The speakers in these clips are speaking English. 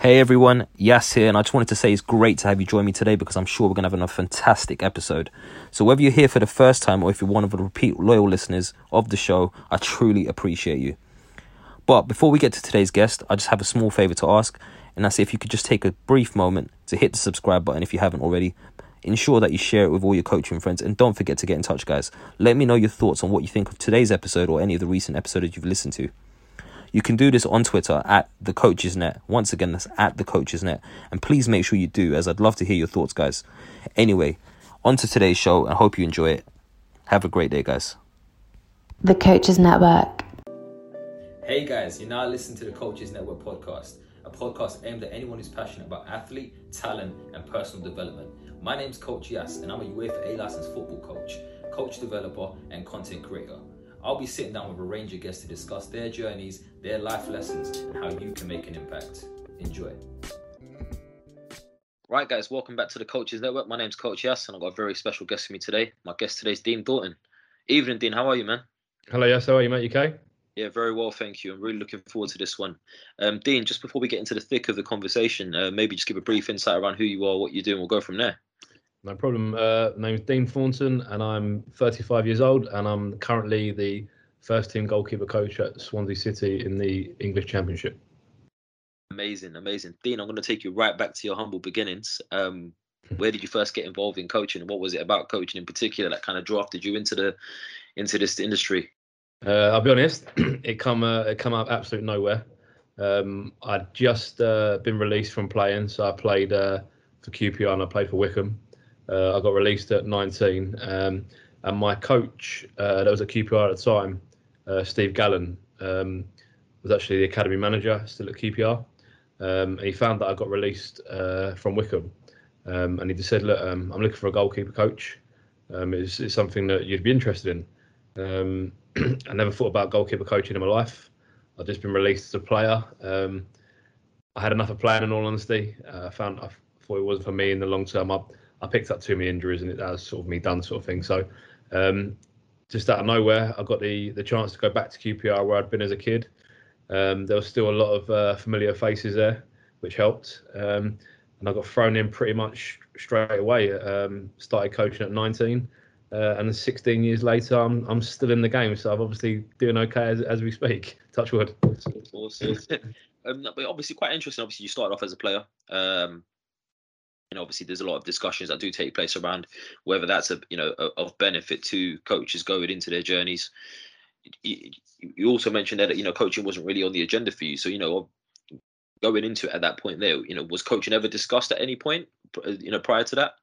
Hey everyone, Yas here, and I just wanted to say it's great to have you join me today because I'm sure we're going to have another fantastic episode. So, whether you're here for the first time or if you're one of the repeat loyal listeners of the show, I truly appreciate you. But before we get to today's guest, I just have a small favor to ask, and that's if you could just take a brief moment to hit the subscribe button if you haven't already. Ensure that you share it with all your coaching friends, and don't forget to get in touch, guys. Let me know your thoughts on what you think of today's episode or any of the recent episodes you've listened to. You can do this on Twitter at the Coaches Net. Once again, that's at the Coaches Net. And please make sure you do, as I'd love to hear your thoughts, guys. Anyway, on to today's show, and hope you enjoy it. Have a great day, guys. The Coaches Network. Hey guys, you're now listening to the Coaches Network podcast, a podcast aimed at anyone who's passionate about athlete, talent, and personal development. My name's Coach Yas, and I'm a UEFA A licensed football coach, coach developer, and content creator. I'll be sitting down with a range of guests to discuss their journeys, their life lessons, and how you can make an impact. Enjoy. Right, guys, welcome back to the Coaches Network. My name's Coach Yas, and I've got a very special guest for me today. My guest today is Dean Thornton. Evening, Dean. How are you, man? Hello, yes. How are you, mate? You okay? Yeah, very well, thank you. I'm really looking forward to this one. Um, Dean, just before we get into the thick of the conversation, uh, maybe just give a brief insight around who you are, what you do, and we'll go from there. No problem. Uh, my name's Dean Thornton, and I'm 35 years old, and I'm currently the first team goalkeeper coach at Swansea City in the English Championship. Amazing, amazing. Dean, I'm going to take you right back to your humble beginnings. Um, where did you first get involved in coaching, and what was it about coaching in particular that kind of drafted you into the into this industry? Uh, I'll be honest, it come uh, it come out absolute nowhere. Um, I'd just uh, been released from playing, so I played uh, for QPR and I played for Wycombe. Uh, I got released at 19, um, and my coach, uh, that was at QPR at the time, uh, Steve Gallen, um, was actually the academy manager still at QPR. Um, and he found that I got released uh, from Wycombe, um, and he just said, "Look, um, I'm looking for a goalkeeper coach. Um, it's, it's, something that you'd be interested in." I never thought about goalkeeper coaching in my life. I've just been released as a player. I had enough of playing, in all honesty. Uh, I found I thought it wasn't for me in the long term. I, I picked up too many injuries and it has sort of me done sort of thing. So um, just out of nowhere, I got the the chance to go back to QPR where I'd been as a kid. Um, there was still a lot of uh, familiar faces there, which helped. Um, and I got thrown in pretty much straight away. Um, started coaching at 19, uh, and 16 years later, I'm I'm still in the game. So I'm obviously doing okay as, as we speak. Touch wood. Awesome. um, but obviously quite interesting. Obviously, you started off as a player. You know, obviously there's a lot of discussions that do take place around whether that's a you know of benefit to coaches going into their journeys. You also mentioned that you know coaching wasn't really on the agenda for you, so you know going into it at that point there, you know, was coaching ever discussed at any point, you know, prior to that?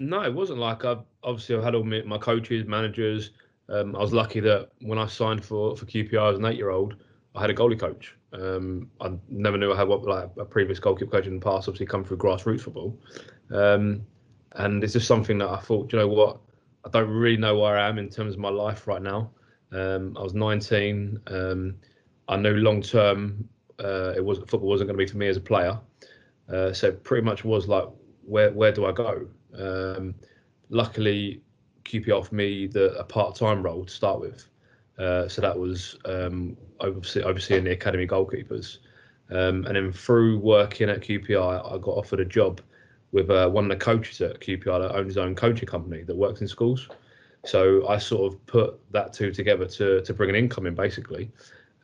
No, it wasn't like I've obviously I've had all my, my coaches, managers. Um, I was lucky that when I signed for for QPR as an eight year old, I had a goalie coach. Um, I never knew I had what like a previous goalkeeper coach in the past. Obviously, come through grassroots football, um, and it's just something that I thought, you know what, I don't really know where I am in terms of my life right now. Um, I was 19. Um, I knew long term uh, it was football wasn't going to be for me as a player. Uh, so pretty much was like, where where do I go? Um, luckily, QPR offered me the, a part time role to start with. Uh, so that was um, oversee, overseeing the academy goalkeepers. Um, and then through working at QPR, I got offered a job with uh, one of the coaches at QPR that owns his own coaching company that works in schools. So I sort of put that two together to to bring an income in basically.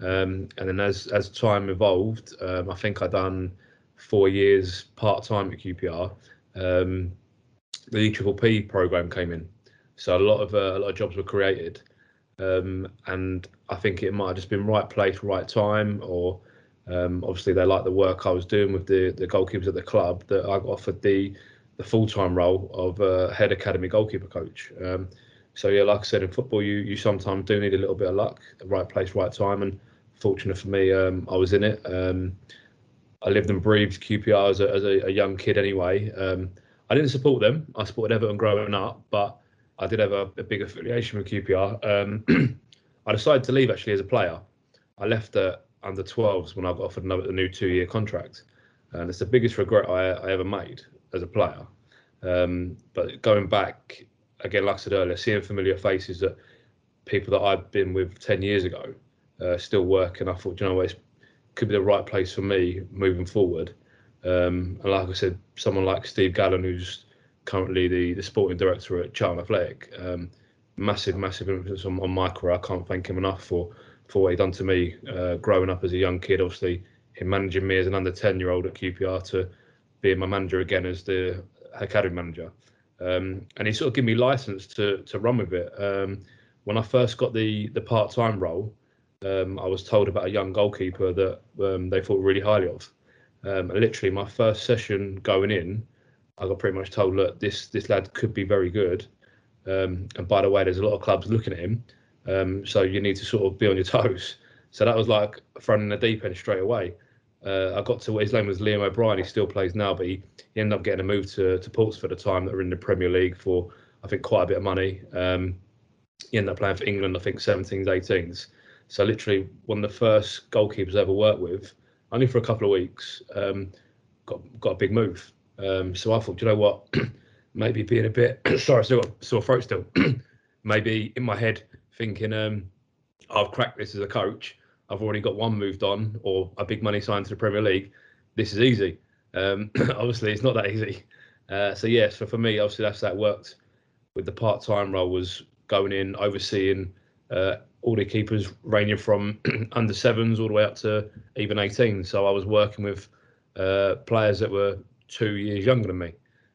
Um, and then as as time evolved, um, I think I done four years part time at QPR, um, the EPPP program came in. So a lot of uh, a lot of jobs were created, um, and I think it might have just been right place, right time, or um, obviously they liked the work I was doing with the the goalkeepers at the club that I got offered the the full time role of uh, head academy goalkeeper coach. Um, so yeah, like I said, in football, you you sometimes do need a little bit of luck, right place, right time, and fortunate for me, um, I was in it. Um, I lived and breathed QPR as a, as a, a young kid anyway. Um, I didn't support them. I supported Everton growing up, but I did have a, a big affiliation with QPR. Um, I decided to leave actually as a player. I left at under 12s when I got offered another, a new two year contract. And it's the biggest regret I, I ever made as a player. Um, but going back, again, like I said earlier, seeing familiar faces that people that I've been with 10 years ago uh, still work. And I thought, you know what, it could be the right place for me moving forward. Um, and like I said, someone like Steve Gallen, who's currently the, the sporting director at Charlton Athletic, um, massive, massive influence on, on my career. I can't thank him enough for, for what he done to me uh, growing up as a young kid. Obviously, him managing me as an under 10 year old at QPR to being my manager again as the academy manager. Um, and he sort of gave me license to to run with it. Um, when I first got the the part time role, um, I was told about a young goalkeeper that um, they thought really highly of. Um, literally, my first session going in, I got pretty much told, look, this this lad could be very good. Um, and by the way, there's a lot of clubs looking at him, um, so you need to sort of be on your toes. So that was like thrown in the deep end straight away. Uh, I got to his name was Liam O'Brien. He still plays now, but he, he ended up getting a move to to Portsmouth at the time that were in the Premier League for I think quite a bit of money. Um, he ended up playing for England, I think 17s, 18s. So literally one of the first goalkeepers I ever worked with, only for a couple of weeks, um, got got a big move. Um, so I thought, you know what, maybe being a bit sorry, I still got sore throat still. maybe in my head thinking, um, I've cracked this as a coach. I've already got one moved on or a big money signed to the Premier League. This is easy. Um, obviously, it's not that easy. Uh, so yeah, so for me, obviously that's that worked with the part-time role was going in overseeing uh, all the keepers ranging from under sevens all the way up to even 18. So I was working with uh, players that were two years younger than me,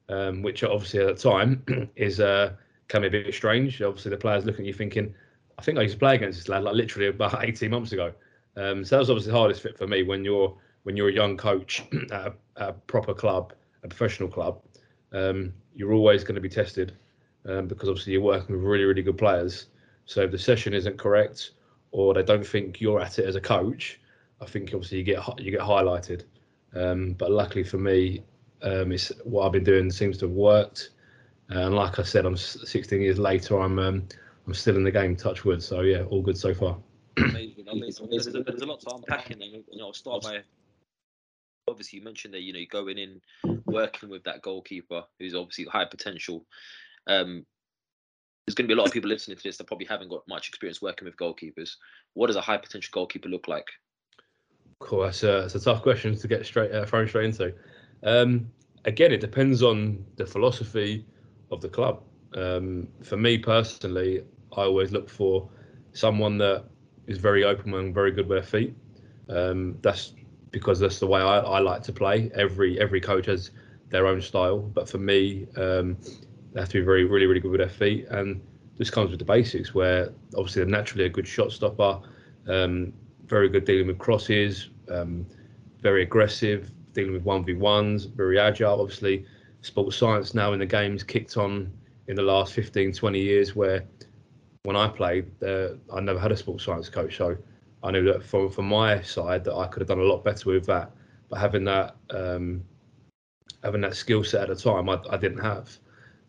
um, which obviously at the time is uh, can be a bit strange. Obviously, the players looking at you thinking, I think I used to play against this lad like literally about 18 months ago. Um, so that was obviously the hardest fit for me when you're when you're a young coach at a, a proper club, a professional club. Um, you're always going to be tested um, because obviously you're working with really really good players. So if the session isn't correct or they don't think you're at it as a coach, I think obviously you get you get highlighted. Um, but luckily for me, um, it's what I've been doing seems to have worked. And like I said, I'm 16 years later. I'm um, I'm still in the game. Touch wood. So yeah, all good so far. Amazing, amazing. There's, there's a lot to unpack in there. You know, I'll start by obviously you mentioned that you know going in working with that goalkeeper who's obviously high potential. Um, there's going to be a lot of people listening to this that probably haven't got much experience working with goalkeepers. What does a high potential goalkeeper look like? Cool. That's a, that's a tough question to get straight uh, thrown straight into. Um, again, it depends on the philosophy of the club. Um, for me personally, I always look for someone that is very open and very good with their feet. Um, that's because that's the way I, I, like to play. Every every coach has their own style, but for me, um, they have to be very, really, really good with their feet. And this comes with the basics, where obviously they're naturally a good shot stopper, um, very good dealing with crosses, um, very aggressive, dealing with 1v1s, very agile. Obviously, sports science now in the game's kicked on in the last 15, 20 years, where when I played, uh, I never had a sports science coach. So I knew that from, from my side that I could have done a lot better with that. But having that um, having that skill set at the time, I, I didn't have.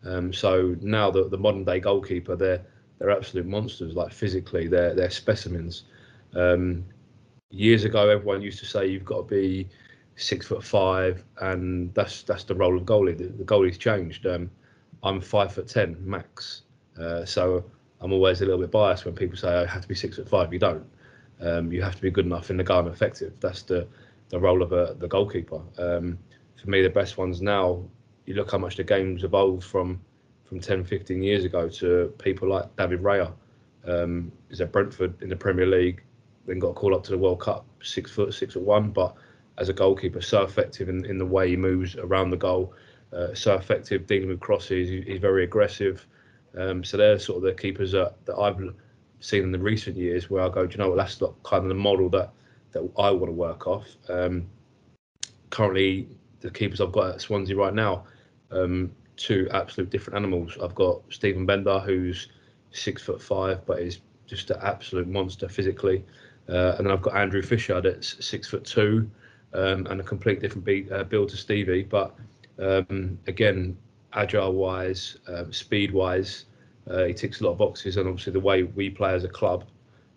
Um, so now the, the modern day goalkeeper, they're they're absolute monsters. Like physically, they're they're specimens. Um, years ago, everyone used to say you've got to be six foot five, and that's that's the role of goalie. The, the goalie's changed. Um, I'm five foot ten max, uh, so I'm always a little bit biased when people say I have to be six foot five. You don't. Um, you have to be good enough in the and effective. That's the the role of a, the goalkeeper. Um, for me, the best ones now you look how much the game's evolved from from 10, 15 years ago to people like David Raya. Um, is at Brentford in the Premier League, then got a call up to the World Cup, six foot, six foot one, but as a goalkeeper, so effective in, in the way he moves around the goal, uh, so effective dealing with crosses. He, he's very aggressive. Um, so they're sort of the keepers that, that I've seen in the recent years where I go, do you know what, that's not kind of the model that that I want to work off. Um, currently, the keepers I've got at Swansea right now, um, two absolute different animals. I've got Steven Benda, who's six foot five, but is just an absolute monster physically. Uh, and then I've got Andrew Fisher that's six foot two, um, and a complete different beat, uh, build to Stevie. But um, again, agile wise, um, speed wise, uh, he ticks a lot of boxes. And obviously, the way we play as a club,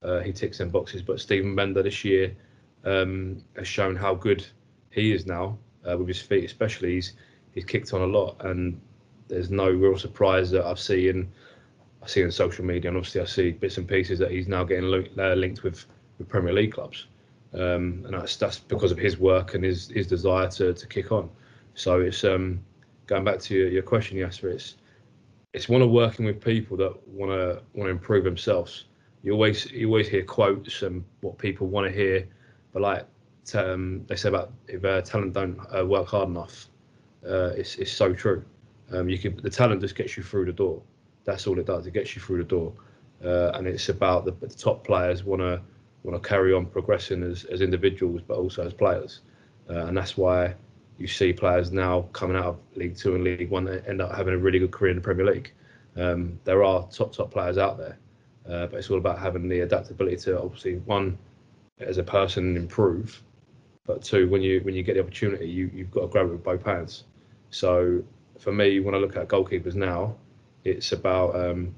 uh, he ticks them boxes. But Steven Benda this year um, has shown how good he is now uh, with his feet, especially. He's he's kicked on a lot, and there's no real surprise that I've seen. I see on social media, and obviously I see bits and pieces that he's now getting uh, linked with, with Premier League clubs, um, and that's that's because of his work and his his desire to to kick on. So it's um, going back to your, your question, Yasser. It's it's one of working with people that want to want to improve themselves. You always you always hear quotes and what people want to hear, but like um, they say about if uh, talent don't uh, work hard enough, uh, it's it's so true. Um, you can the talent just gets you through the door. That's all it does. It gets you through the door, uh, and it's about the, the top players want to want to carry on progressing as, as individuals, but also as players, uh, and that's why you see players now coming out of League Two and League One that end up having a really good career in the Premier League. Um, there are top top players out there, uh, but it's all about having the adaptability to obviously one as a person improve, but two when you when you get the opportunity, you you've got to grab it with both hands. So for me, when I look at goalkeepers now, it's about um,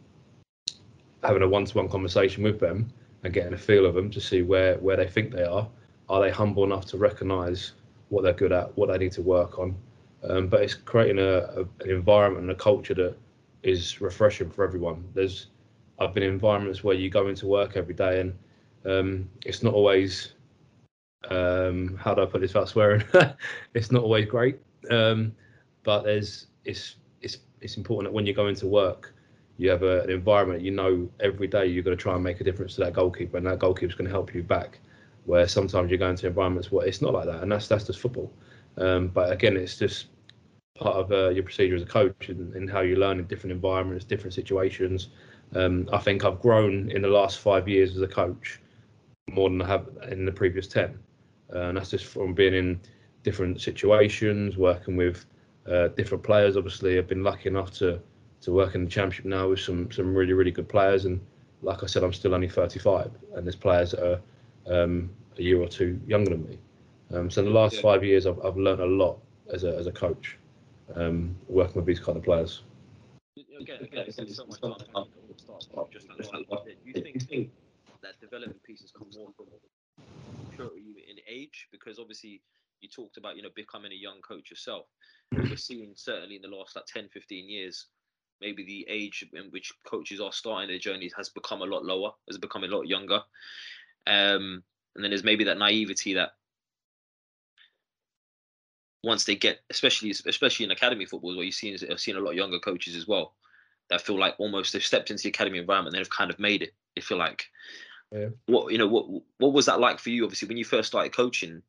having a one-to-one conversation with them and getting a feel of them to see where where they think they are. Are they humble enough to recognise what they're good at, what they need to work on? Um, but it's creating a, a, an environment and a culture that is refreshing for everyone. There's I've been in environments where you go into work every day and um, it's not always um, how do I put this without swearing? it's not always great, um, but there's it's it's it's important that when you go into work, you have a, an environment you know every day you're going to try and make a difference to that goalkeeper, and that goalkeeper is going to help you back. Where sometimes you go into environments where it's not like that, and that's that's just football. Um, but again, it's just part of uh, your procedure as a coach and, and, how you learn in different environments, different situations. Um, I think I've grown in the last five years as a coach more than I have in the previous ten, uh, and that's just from being in different situations, working with uh, different players. Obviously, I've been lucky enough to to work in the championship now with some some really really good players. And like I said, I'm still only 35, and there's players that are um, a year or two younger than me. Um, so in the last yeah. five years, I've I've learned a lot as a as a coach, um, working with these kind of players. Again, again, so much time. Just you think that development pieces come more from you in age because obviously you talked about you know becoming a young coach yourself we're seeing certainly in the last like 10 15 years maybe the age in which coaches are starting their journeys has become a lot lower has become a lot younger. Um, and then there's maybe that naivety that once they get especially especially in academy football where you've seen I've seen a lot of younger coaches as well that feel like almost they've stepped into the academy environment and they've kind of made it they feel like. Yeah. what you know what what was that like for you obviously when you first started coaching?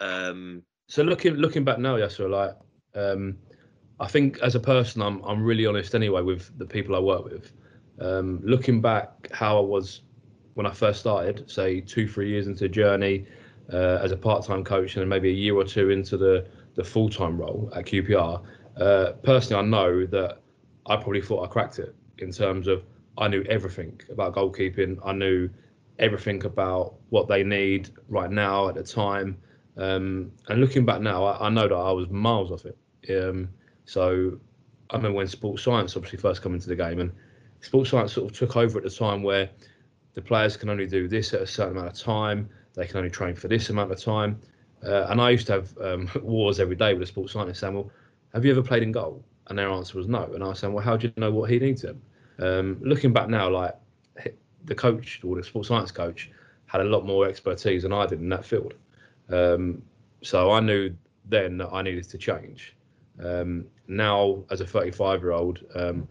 Um, so looking looking back now, Yasser, like um, I think as a person, I'm I'm really honest anyway with the people I work with. Um, looking back, how I was when I first started, say two three years into the journey uh, as a part-time coach, and then maybe a year or two into the the full-time role at QPR. Uh, personally, I know that I probably thought I cracked it in terms of I knew everything about goalkeeping. I knew everything about what they need right now at the time. Um, and looking back now, I, I, know that I was miles off it. Um, so I remember when sports science obviously first come into the game, and sports science sort of took over at the time where the players can only do this at a certain amount of time. They can only train for this amount of time. Uh, and I used to have um, wars every day with a sports scientist saying, "Well, have you ever played in goal?" And their answer was no. And I saying, "Well, how do you know what he needs him?" Um, looking back now, like the coach or the sports science coach had a lot more expertise than I did in that field. Um, so I knew then that I needed to change. Um, now, as a 35 year old, um,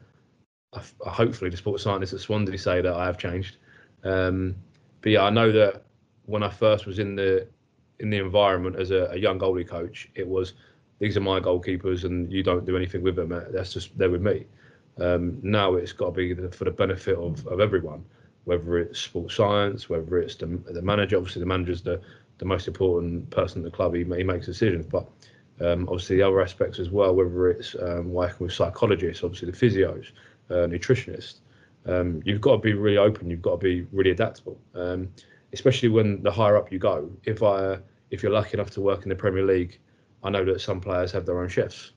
I, I hopefully the sports scientists at Swansea say that I have changed. Um, but yeah, I know that when I first was in the in the environment as a, a young goalie coach, it was these are my goalkeepers and you don't do anything with them. That's just they're with me. Um, now it's got to be for the benefit of, of everyone, whether it's sports science, whether it's the, the manager. Obviously, the manager's the, the most important person at the club. He, he makes decisions, but um, obviously the other aspects as well, whether it's um, working with psychologists, obviously the physios, uh, nutritionists. Um, you've got to be really open. You've got to be really adaptable, um, especially when the higher up you go. If I, if you're lucky enough to work in the Premier League, I know that some players have their own chefs.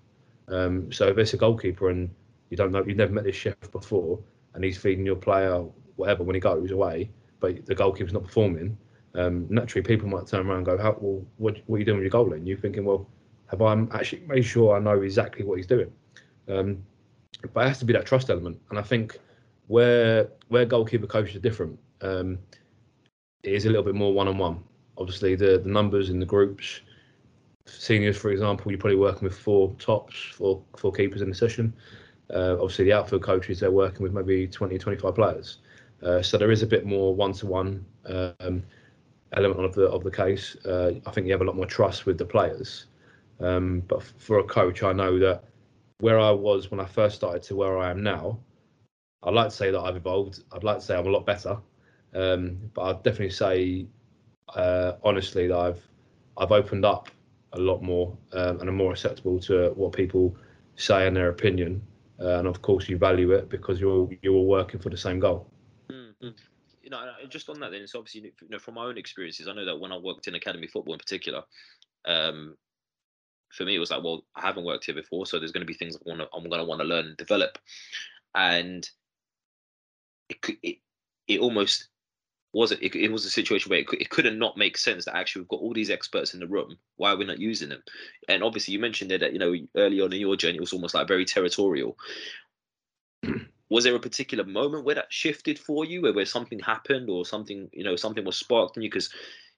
Um, so if it's a goalkeeper and you don't know, you've never met this chef before, and he's feeding your player whatever when he goes away, but the goalkeeper's not performing. Um, naturally, people might turn around and go, "How? Well, what, what are you doing with your goalie?" And you're thinking, "Well, have I actually made sure I know exactly what he's doing?" Um, but it has to be that trust element, and I think where where goalkeeper coaches are different, um, it is a little bit more one-on-one. Obviously, the the numbers in the groups, seniors, for example, you're probably working with four tops, four four keepers in the session. Uh, obviously, the outfield coaches they're working with maybe 20, 25 players. Uh, so there is a bit more one-to-one um, element of the of the case. Uh, I think you have a lot more trust with the players. Um, but for a coach, I know that where I was when I first started to where I am now, I'd like to say that I've evolved. I'd like to say I'm a lot better, um, but I'd definitely say uh, honestly that I've I've opened up a lot more um, and I'm more acceptable to what people say and their opinion. Uh, and of course, you value it because you're you're all working for the same goal. Mm-hmm. You know, just on that, then it's obviously you know from my own experiences. I know that when I worked in academy football in particular, um, for me it was like, well, I haven't worked here before, so there's going to be things I want to, I'm going to want to learn and develop, and it could it, it almost was it, it was a situation where it, it couldn't not make sense that actually we've got all these experts in the room. Why are we not using them? And obviously you mentioned there that you know early on in your journey it was almost like very territorial. Was there a particular moment where that shifted for you where, where something happened or something you know something was sparked in you? Because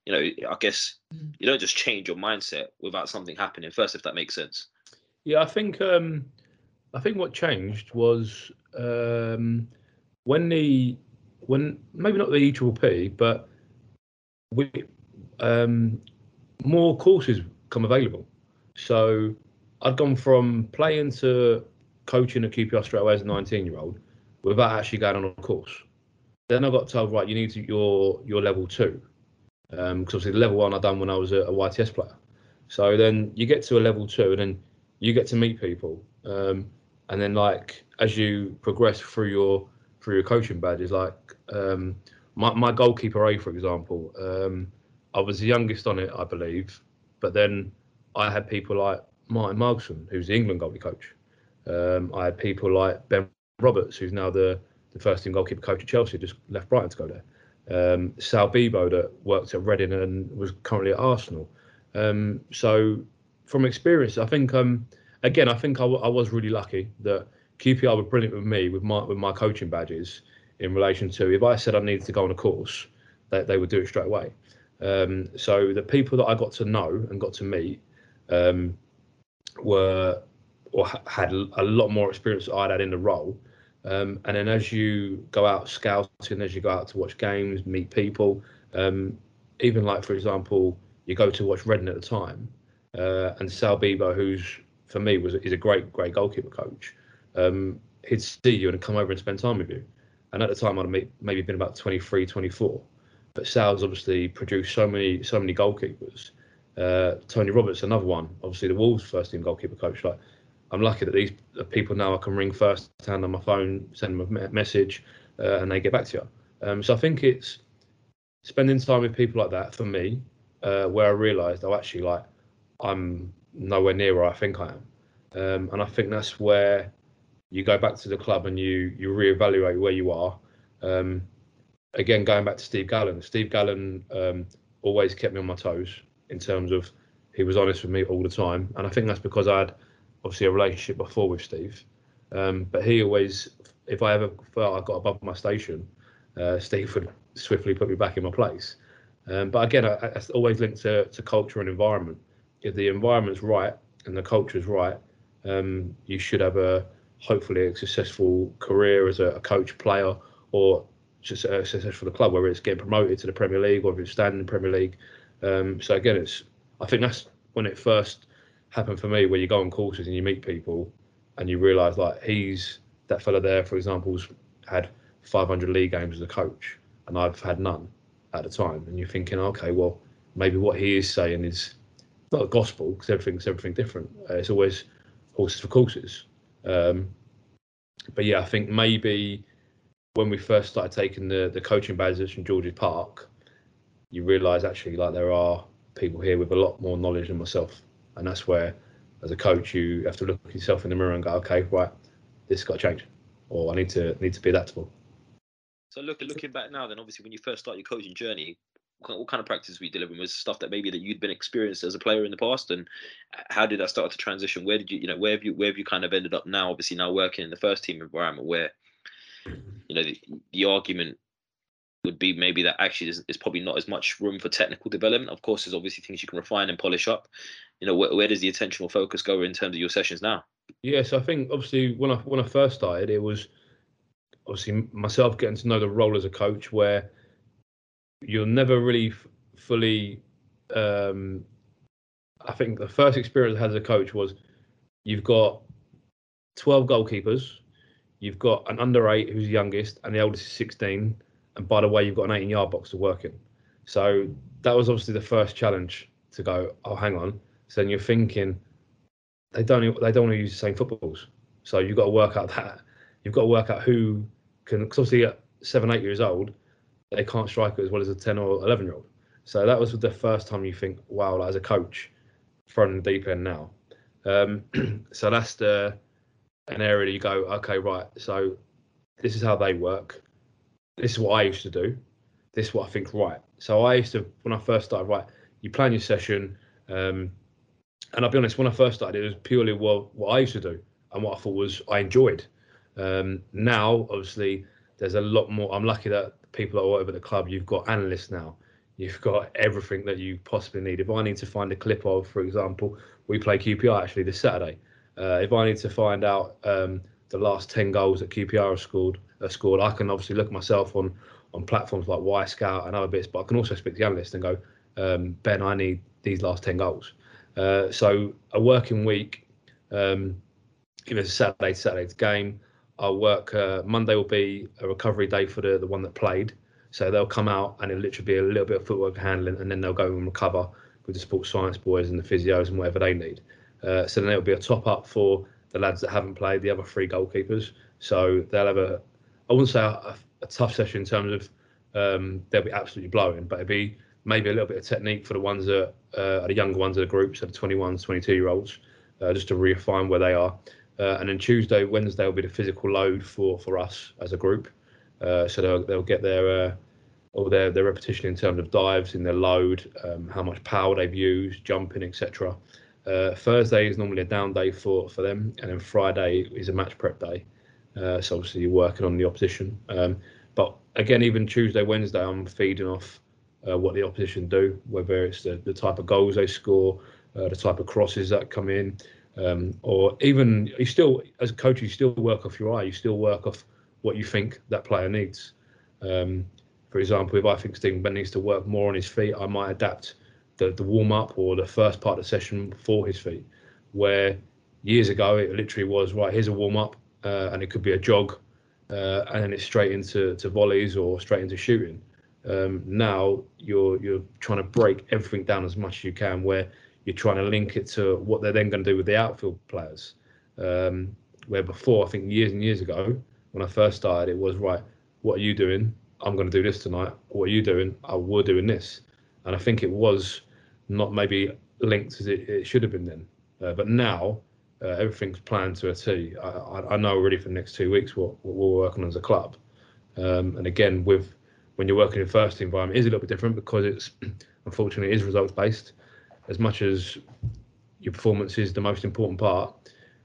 you know i guess mm. you don't just change your mindset without something happening first if that makes sense yeah i think um i think what changed was um when the when maybe not the E triple P, but we um, more courses come available. So I'd gone from playing to coaching at QPR straight away as a 19 year old without actually going on a course. Then I got told, right, you need to your your level two, because um, obviously the level one I done when I was a, a, YTS player. So then you get to a level two, and then you get to meet people, um, and then like as you progress through your through your coaching badges. Like um, my my goalkeeper A, for example, um, I was the youngest on it, I believe, but then I had people like Martyn Margetson, who's the England goalie coach. Um, I had people like Ben Roberts, who's now the the first team goalkeeper coach at Chelsea, just left Brighton to go there. Um, Sal Bibbo that worked at Reading and was currently at Arsenal. Um, so from experience, I think um, again, I think I, w- I was really lucky that QPR were brilliant with me with my with my coaching badges in relation to if I said I needed to go on a course, they, they would do it straight away. Um, so the people that I got to know and got to meet um, were or had a lot more experience than I'd had in the role. Um, and then as you go out scouting, as you go out to watch games, meet people, um, even like for example, you go to watch Reading at the time, uh, and Sal Bibbo, who's for me was is a great great goalkeeper coach um, he'd see you and come over and spend time with you. And at the time, I'd maybe been about 23, 24. But Sal's obviously produced so many, so many goalkeepers. Uh, Tony Roberts, another one, obviously the Wolves first team goalkeeper coach. Like, I'm lucky that these people now I can ring first hand on my phone, send them a message, uh, and they get back to you. Um, so I think it's spending time with people like that for me, uh, where I realised, oh, actually, like I'm nowhere near where I think I am, um, and I think that's where you go back to the club and you you reevaluate where you are. Um, again, going back to Steve Gallen, Steve Gallen um, always kept me on my toes in terms of he was honest with me all the time, and I think that's because I had obviously a relationship before with Steve. Um, but he always, if I ever felt I got above my station, uh, Steve would swiftly put me back in my place. Um, but again, I, I always linked to, to culture and environment. If the environment's right and the culture's right, um, you should have a hopefully a successful career as a, a coach, player, or just a success for the club, whether it's getting promoted to the Premier League or if it's standing in the Premier League. Um, so again, it's I think that's when it first happened for me, where you go on courses and you meet people, and you realise like he's that fella there, for example, example's had 500 league games as a coach, and I've had none at the time, and you're thinking, okay, well maybe what he is saying is not the gospel because everything's everything different. Uh, it's always horses for courses. Um, but yeah, I think maybe when we first started taking the the coaching badges from George's Park, you realise actually like there are people here with a lot more knowledge than myself, and that's where, as a coach, you have to look yourself in the mirror and go, okay, right, this got to change, or I need to need to be adaptable. So look, looking back now, then obviously when you first start your coaching journey, what kind of practice were you delivering? Was stuff that maybe that you'd been experienced as a player in the past, and uh, how did that start to transition? Where did you, you know, where have you, where have you kind of ended up now? Obviously now working in the first team environment, where, you know, the, the argument would be maybe that actually there's, probably not as much room for technical development. Of course, there's obviously things you can refine and polish up. You know, where, where does the attentional focus go in terms of your sessions now? Yeah, so I think obviously when I when I first started, it was obviously myself getting to know the role as a coach, where you're never really f- fully. Um, I think the first experience I had as a coach was you've got 12 goalkeepers, you've got an under eight who's the youngest, and the oldest is 16. And by the way, you've got an 18 yard box to work in. So that was obviously the first challenge to go, oh, hang on. So then you're thinking, they don't they don't want to use the same footballs. So you've got to work out that. You've got to work out who can, because obviously at seven, eight years old, they can't strike it as well as a 10 or 11 year old. So that was the first time you think, wow, like as a coach, front and deep end now. Um, so that's the an area that you go, okay, right. So this is how they work. This is what I used to do. This is what I think right. So I used to when I first started, right, you plan your session. Um, and I'll be honest, when I first started, it was purely what, what I used to do and what I thought was I enjoyed. Um, now, obviously, there's a lot more. I'm lucky that people that work at the club, you've got analysts now. You've got everything that you possibly need. If I need to find a clip of, for example, we play QPR actually this Saturday. Uh, if I need to find out um, the last 10 goals that QPR have scored, uh, scored, I can obviously look myself on on platforms like Wyscout and other bits, but I can also speak to the analyst and go, um, Ben, I need these last 10 goals. Uh, so a working week, um, if it's a Saturday, Saturday's game, I'll work. Uh, Monday will be a recovery day for the, the one that played. So they'll come out and it'll literally be a little bit of footwork handling, and then they'll go and recover with the sports science boys and the physios and whatever they need. Uh, so then it'll be a top up for the lads that haven't played, the other three goalkeepers. So they'll have a, I wouldn't say a, a tough session in terms of um, they'll be absolutely blowing, but it'll be maybe a little bit of technique for the ones that uh, are the younger ones of the group, so the 21s, 22 year olds, uh, just to refine where they are. Uh, and then Tuesday, Wednesday will be the physical load for for us as a group. Uh, so they'll they'll get their uh, all their their repetition in terms of dives in their load, um, how much power they've used, jumping, etc. Uh, Thursday is normally a down day for for them, and then Friday is a match prep day. So obviously you're working on the opposition. Um, but again, even Tuesday, Wednesday, I'm feeding off uh, what the opposition do, whether it's the, the type of goals they score, the type of crosses that come in, um, or even you still as a coach you still work off your eye you still work off what you think that player needs. Um, for example if i think steven needs to work more on his feet i might adapt the, the warm up or the first part of the session for his feet where years ago it literally was right here's a warm up uh, and it could be a jog uh, and then it's straight into to volleys or straight into shooting um, now you're you're trying to break everything down as much as you can where you're trying to link it to what they're then going to do with the outfield players. Um, where before, I think years and years ago, when I first started, it was right. What are you doing? I'm going to do this tonight. What are you doing? I we're doing this. And I think it was not maybe linked as it, it should have been then. Uh, but now uh, everything's planned to a T. I, I, I know already for the next two weeks what, what we're working on as a club. Um, and again, with when you're working in first environment, is a little bit different because it's unfortunately it is results based as much as your performance is the most important part,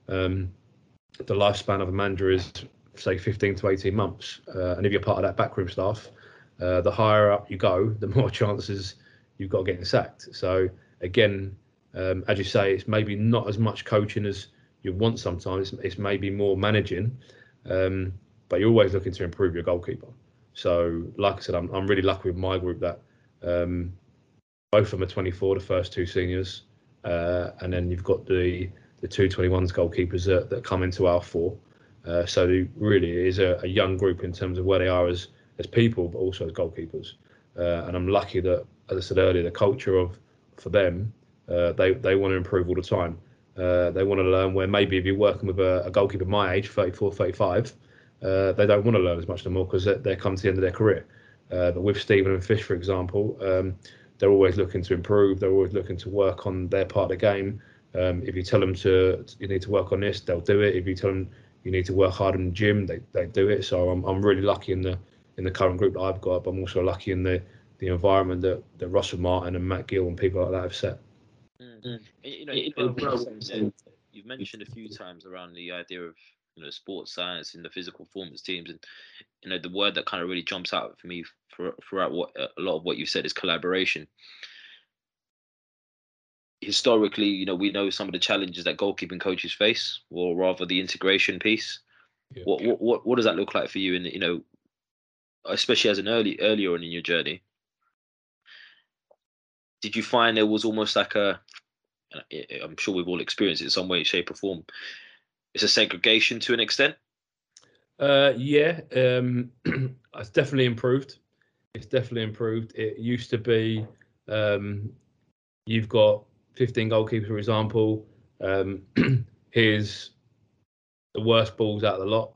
um, the lifespan of a manager is say 15 to 18 months. Uh, and if you're part of that backroom staff, uh, the higher up you go, the more chances you've got of getting sacked. So again, um, as you say, it's maybe not as much coaching as you want sometimes. It's, it's maybe more managing, um, but you're always looking to improve your goalkeeper. So, like I said, I'm, I'm really lucky with my group that um, both of them are 24, the first two seniors, uh, and then you've got the the two 21s goalkeepers that, that come into our four. Uh, so really, is a, a, young group in terms of where they are as as people, but also as goalkeepers. Uh, and I'm lucky that, as I said earlier, the culture of for them, uh, they they want to improve all the time. Uh, they want to learn where maybe if you're working with a, a goalkeeper my age, 34, 35, uh, they don't want to learn as much anymore because they're, they're come to the end of their career. Uh, but with Steven and Fish, for example, um, they're always looking to improve. They're always looking to work on their part of the game. Um, if you tell them to, you need to work on this, they'll do it. If you tell them you need to work hard in the gym, they, they do it. So I'm, I'm really lucky in the in the current group that I've got, but I'm also lucky in the the environment that, that Russell Martin and Matt Gill and people like that have set. Mm. You know, you you've mentioned a few times around the idea of you know sports science in the physical performance teams, and you know the word that kind of really jumps out for me for, throughout what a lot of what you've said is collaboration. Historically, you know, we know some of the challenges that goalkeeping coaches face, or rather the integration piece. Yeah. What, what what what does that look like for you? And you know, especially as an early earlier on in your journey, did you find there was almost like a I'm sure we've all experienced it in some way, shape, or form. It's a segregation to an extent. Uh, yeah, um, it's definitely improved. It's definitely improved. It used to be um, you've got 15 goalkeepers, for example. Um, here's the worst balls out of the lot.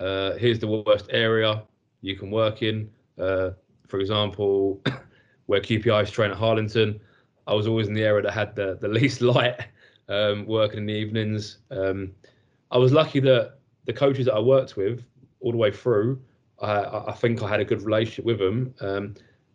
Uh, here's the worst area you can work in. Uh, for example, where QPR is trained at Harlington. I was always in the area that had the, the least light, um, working in the evenings. Um, I was lucky that the coaches that I worked with all the way through, I, I think I had a good relationship with them. Um,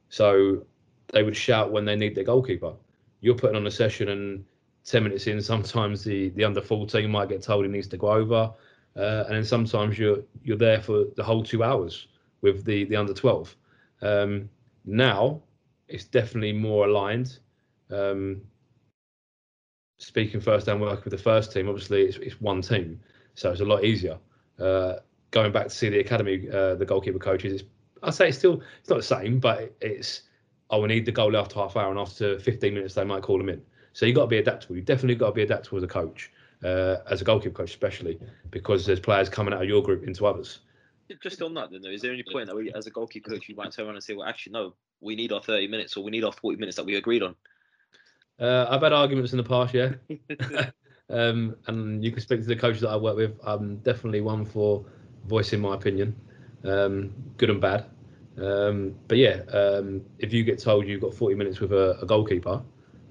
so they would shout when they need their goalkeeper. You're putting on a session and 10 minutes in, sometimes the, the under 14 might get told he needs to go over. Uh, and then sometimes you're you're there for the whole two hours with the, the under 12. Um, now it's definitely more aligned. Um, speaking first and working with the first team, obviously it's, it's one team, so it's a lot easier. Uh, going back to see the academy, uh, the goalkeeper coaches, I'd say it's still it's not the same, but it's oh we need the goal after half hour, and after 15 minutes they might call them in. So you've got to be adaptable. You've definitely got to be adaptable as a coach, uh, as a goalkeeper coach especially, because there's players coming out of your group into others. Just on that, then, though, is there any point that we, as a goalkeeper coach, you might turn around and say, "Well, actually, no, we need our 30 minutes or we need our 40 minutes that we agreed on. Uh, I've had arguments in the past, yeah. um, and you can speak to the coaches that I work with. I'm definitely one for voicing my opinion, um, good and bad. Um, but yeah, um, if you get told you've got 40 minutes with a, a goalkeeper,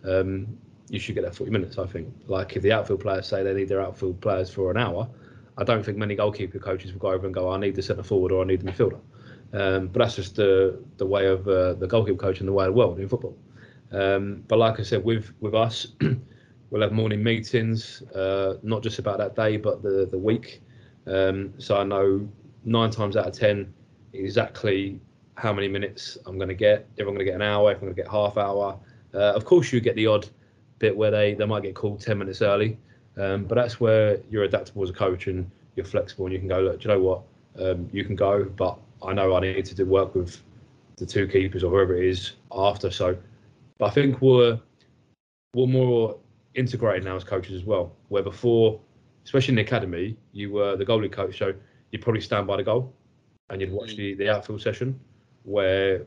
um, you should get that 40 minutes, I think. Like if the outfield players say they need their outfield players for an hour, I don't think many goalkeeper coaches will go over and go, I need the centre forward or I need the midfielder. Um, but that's just the the way of uh, the goalkeeper coach and the way of the world in football. Um, but like I said, with with us, we'll have morning meetings, uh, not just about that day, but the the week. Um, so I know nine times out of ten exactly how many minutes I'm going to get. If I'm going to get an hour, if I'm going to get half hour. Uh, of course, you get the odd bit where they they might get called ten minutes early, um, but that's where you're adaptable as a coach and you're flexible and you can go. Look, do you know what? Um, you can go, but I know I need to do work with the two keepers or whoever it is after. So, but I think we're we're more integrated now as coaches as well. Where before, especially in the academy, you were the goalie coach, so you'd probably stand by the goal and you'd watch mm. the, the outfield session. Where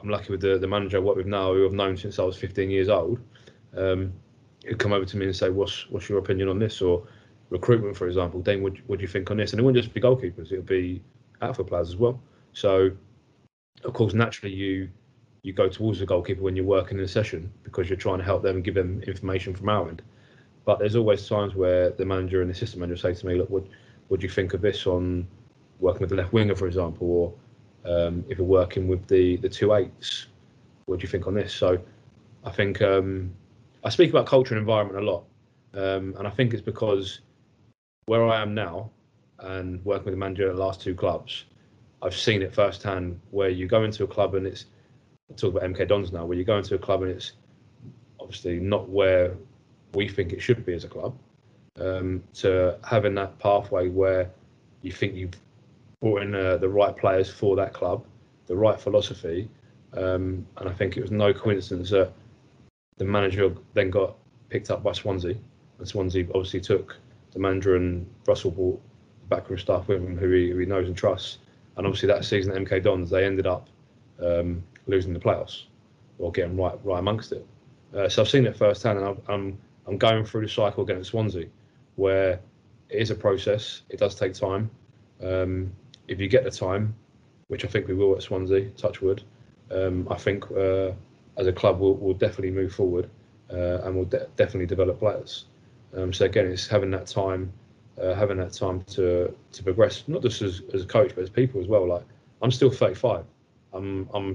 I'm lucky with the, the manager I work with now, who I've known since I was 15 years old, um, who'd come over to me and say, "What's what's your opinion on this?" Or recruitment, for example, Dane, what what do you think on this? And it wouldn't just be goalkeepers; it would be outfield players as well. So, of course, naturally you you go towards the goalkeeper when you're working in a session because you're trying to help them and give them information from our end. But there's always times where the manager and the assistant manager say to me, "Look, what do you think of this on working with the left winger, for example, or um, if you're working with the the two eights, what do you think on this?" So, I think um, I speak about culture and environment a lot, um, and I think it's because where I am now and working with the manager at the last two clubs, I've seen it firsthand where you go into a club and it's talk about MK Dons now, where you go into a club and it's obviously not where we think it should be as a club. Um, to having that pathway where you think you've brought in uh, the right players for that club, the right philosophy, um, and I think it was no coincidence that the manager then got picked up by Swansea, and Swansea obviously took the manager and Russell brought the backroom staff with him who he, who he knows and trusts. And obviously that season at MK Dons, they ended up um, losing the playoffs or getting right right amongst it. Uh, so I've seen it firsthand, and I'm, I'm going through the cycle against Swansea, where it is a process. It does take time. Um, if you get the time, which I think we will at Swansea, Touchwood, um, I think uh, as a club we'll, we'll definitely move forward uh, and we'll de- definitely develop players. Um, so again, it's having that time, uh, having that time to to progress, not just as, as a coach, but as people as well. Like I'm still 35. I'm I'm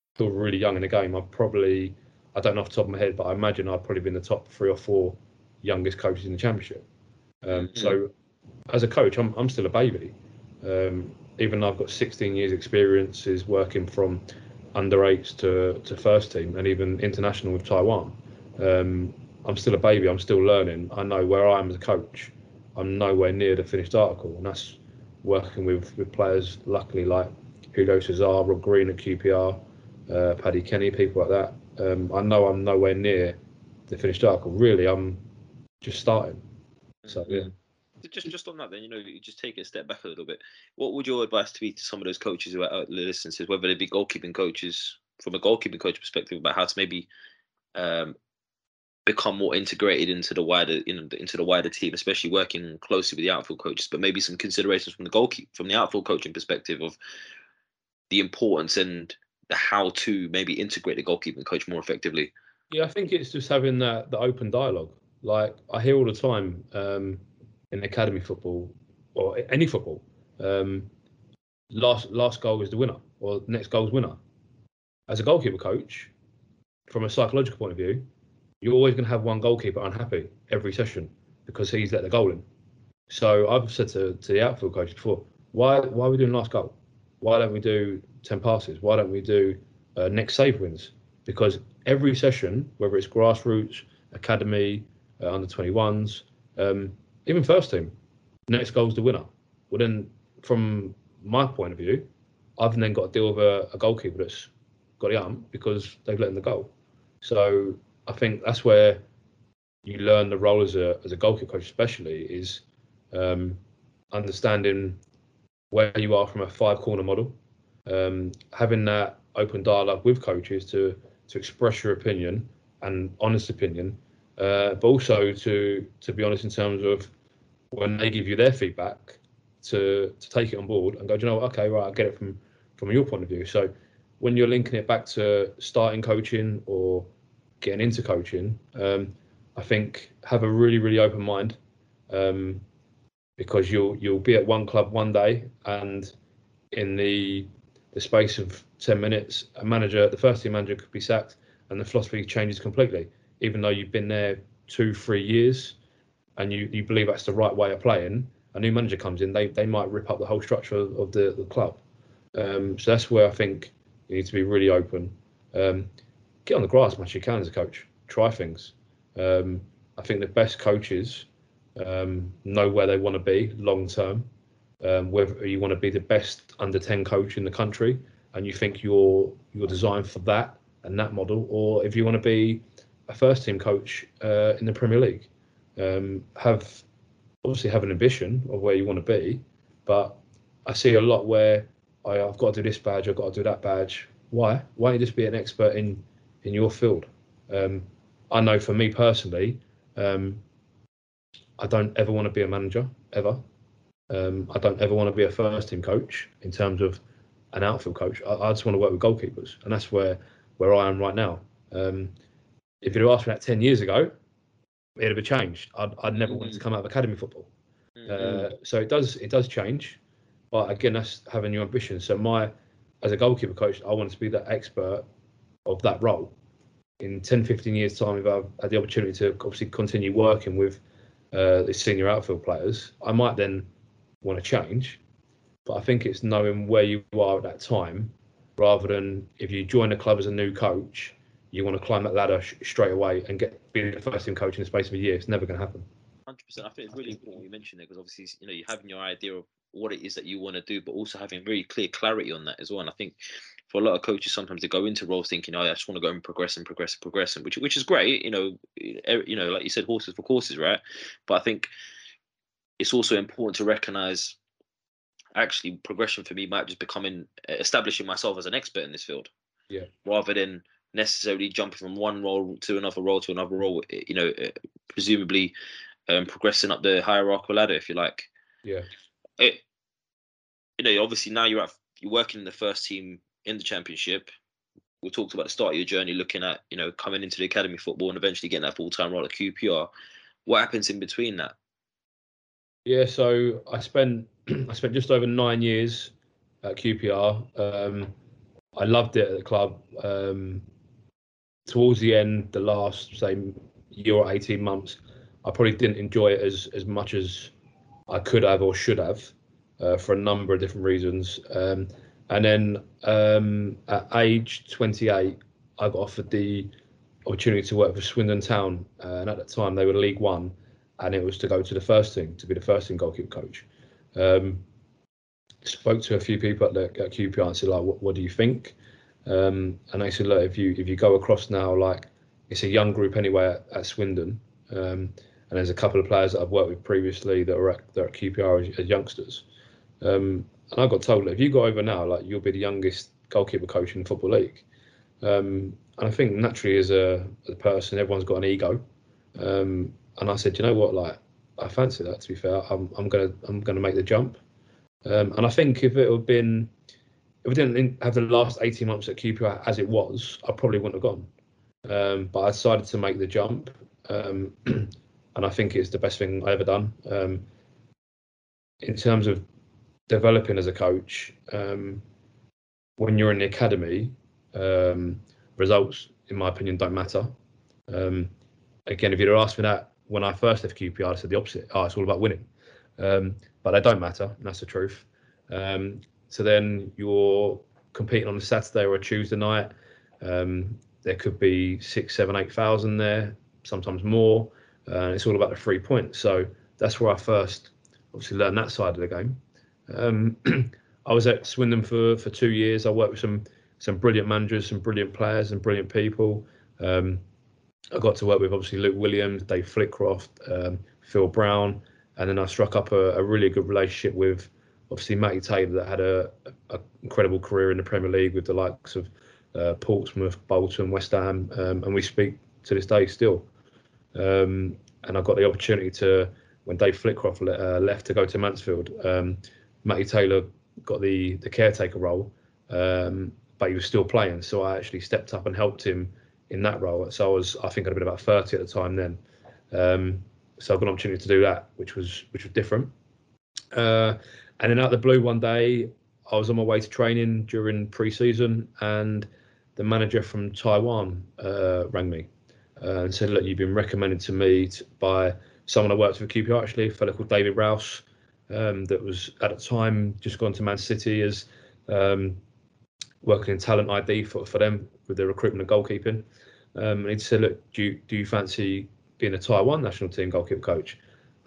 still really young in the game, I've probably, I don't know off the top of my head, but I imagine I'd probably been the top three or four youngest coaches in the championship. Um, mm-hmm. So, as a coach, I'm I'm still a baby. Um, even though I've got 16 years' experience, is working from under eights to to first team and even international with Taiwan. Um, I'm still a baby. I'm still learning. I know where I am as a coach. I'm nowhere near the finished article, and that's working with with players. Luckily, like Julio Cesar, Rob Green at QPR, uh, Paddy Kenny, people like that. Um, I know I'm nowhere near the finished article. Really, I'm just starting. So yeah. Just just on that, then you know, you just take a step back a little bit. What would your advice to be to some of those coaches who are out listening to, whether they be goalkeeping coaches from a goalkeeping coach perspective, about how to maybe um, become more integrated into the wider you know, into the wider team, especially working closely with the outfield coaches, but maybe some considerations from the goalkeeper from the outfield coaching perspective of the importance and how to maybe integrate the goalkeeping coach more effectively? Yeah, I think it's just having that the open dialogue. Like I hear all the time um, in academy football or any football, um, last last goal is the winner or next goal is winner. As a goalkeeper coach, from a psychological point of view, you're always going to have one goalkeeper unhappy every session because he's let the goal in. So I've said to, to the outfield coach before, why why are we doing last goal? Why don't we do 10 passes? Why don't we do uh, next save wins? Because every session, whether it's grassroots, academy, uh, under 21s, um, even first team, next goal's the winner. Well, then, from my point of view, I've then got to deal with a, a goalkeeper that's got the arm because they've let in the goal. So I think that's where you learn the role as a as a goalkeeper coach, especially is um, understanding where you are from a five corner model um, having that open dialogue with coaches to to express your opinion and honest opinion, uh, but also to to be honest in terms of when they give you their feedback to to take it on board and go, you know, what? okay, right, I get it from from your point of view. So when you're linking it back to starting coaching or getting into coaching, um, I think have a really really open mind, um, because you'll you'll be at one club one day, and in the the space of ten minutes, a manager, the first team manager, could be sacked, and the philosophy changes completely. Even though you've been there two three years, and you you believe that's the right way of playing, a new manager comes in, they they might rip up the whole structure of, of the, the club. Um, so that's where I think you need to be really open. Um, get on the grass as much as you can as a coach. Try things. Um, I think the best coaches um, know where they want to be long term. Um, whether you want to be the best under 10 coach in the country and you think you're you're designed for that and that model, or if you want to be a first team coach uh, in the Premier League, um, have obviously have an ambition of where you want to be, but I see a lot where I, have got to do this badge, I've got to do that badge. Why? Why don't you just be an expert in in your field? Um, I know for me personally, um, I don't ever want to be a manager ever. Um, I don't ever want to be a first team coach in terms of an outfield coach. I, I, just want to work with goalkeepers, and that's where where I am right now. Um, if you'd have asked me that ten years ago, it'd have changed. I'd, I'd never mm-hmm. wanted to mm. come out of academy football. Mm-hmm. Uh, so it does it does change, but again, that's having your ambition. So my as a goalkeeper coach, I wanted to be the expert of that role. In 10, 15 years' time, if I've had the opportunity to obviously continue working with uh, the senior outfield players, I might then want to change. But I think it's knowing where you are at that time, rather than if you join a club as a new coach, you want to climb that ladder sh- straight away and get be the first team coach in the space of a year. It's never going to happen. Hundred percent. I think it's really important you mentioned it because obviously you know you're having your idea of what it is that you want to do, but also having very clear clarity on that as well. And I think for a lot of coaches, sometimes they go into roles thinking, "Oh, I just want to go and progress and progress and progress," and which which is great. You know, you know, like you said, horses for courses, right? But I think it's also important to recognize actually progression for me might just becoming establishing myself as an expert in this field. Yeah. Rather than necessarily jumping from one role to another role to another role. You know, presumably um, progressing up the hierarchical ladder, if you like. Yeah. It, you know, obviously now you're at you're working in the first team in the championship. We talked about the start of your journey, looking at you know coming into the academy football and eventually getting that full time role at QPR. What happens in between that? Yeah, so I spent I spent just over nine years at QPR. Um, I loved it at the club. Um, towards the end, the last say year or eighteen months, I probably didn't enjoy it as as much as I could have or should have uh, for a number of different reasons. Um, and then um, at age 28, I got offered the opportunity to work for Swindon Town, uh, and at that time they were League One, and it was to go to the first team to be the first team goalkeeper coach. Um, spoke to a few people at, the, at QPR and said like, what, what do you think? Um, and they said, look, if you if you go across now, like it's a young group anyway at, at Swindon, um, and there's a couple of players that I've worked with previously that are at, that are at QPR as, as youngsters. Um, and I got told, if you go over now, like you'll be the youngest goalkeeper coach in the football league. Um, and I think naturally, as a, a person, everyone's got an ego. Um, and I said, you know what, like I fancy that. To be fair, I'm I'm gonna I'm gonna make the jump. Um, and I think if it had been if we didn't have the last 18 months at QPR as it was, I probably wouldn't have gone. Um, but I decided to make the jump, um, and I think it's the best thing I ever done. Um, in terms of developing as a coach, um, when you're in the academy, um, results, in my opinion, don't matter. Again, if you'd asked me that when I first left QPR, I said the opposite. Oh, it's all about winning. but they don't matter, and that's the truth. Um, so then you're competing on a Saturday or a Tuesday night. Um, there could be six, seven, eight thousand there, sometimes more. Uh, it's all about the three points. So that's where I first obviously learned that side of the game. Um, I was at Swindon for, for two years. I worked with some some brilliant managers, some brilliant players, and brilliant people. Um, I got to work with obviously Luke Williams, Dave Flitcroft, um, Phil Brown, and then I struck up a, a really good relationship with obviously Matty Taylor that had a, a, incredible career in the Premier League with the likes of uh, Portsmouth, Bolton, West Ham, um, and we speak to this day still. Um, and I got the opportunity to when Dave Flitcroft le- uh, left to go to Mansfield. Um, Matty Taylor got the the caretaker role, um, but he was still playing. So I actually stepped up and helped him in that role. So I was I think I'd been about 30 at the time then. Um, so I got an opportunity to do that, which was which was different. Uh, and then out the blue one day, I was on my way to training during pre-season, and the manager from Taiwan uh, rang me uh, and said, "Look, you've been recommended to me by someone I worked with at QPR actually, a fellow called David Rouse, um, that was at the time just gone to Man City as um, working in talent ID for, for them with their recruitment and goalkeeping. Um, and he said, "Look, do you, do you fancy being a Taiwan national team goalkeeper coach?"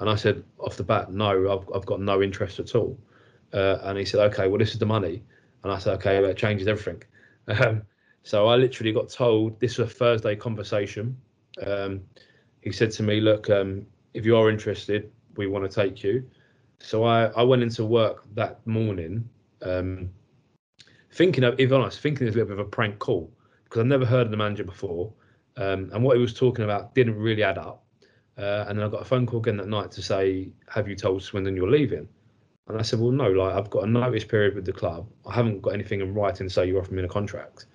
And I said off the bat, "No, I've, I've got no interest at all." Uh, and he said, "Okay, well, this is the money." And I said, "Okay, well, it changes everything." Um, so I literally got told this was a Thursday conversation. Um, he said to me, "Look, um, if you are interested, we want to take you." So I, I went into work that morning, um, thinking of, if honest, thinking it was a bit of a prank call because I've never heard of the manager before, um, and what he was talking about didn't really add up. Uh, and then I got a phone call again that night to say, "Have you told Swindon you're leaving?" And I said, "Well, no. Like I've got a notice period with the club. I haven't got anything in writing to say you're offering me a contract."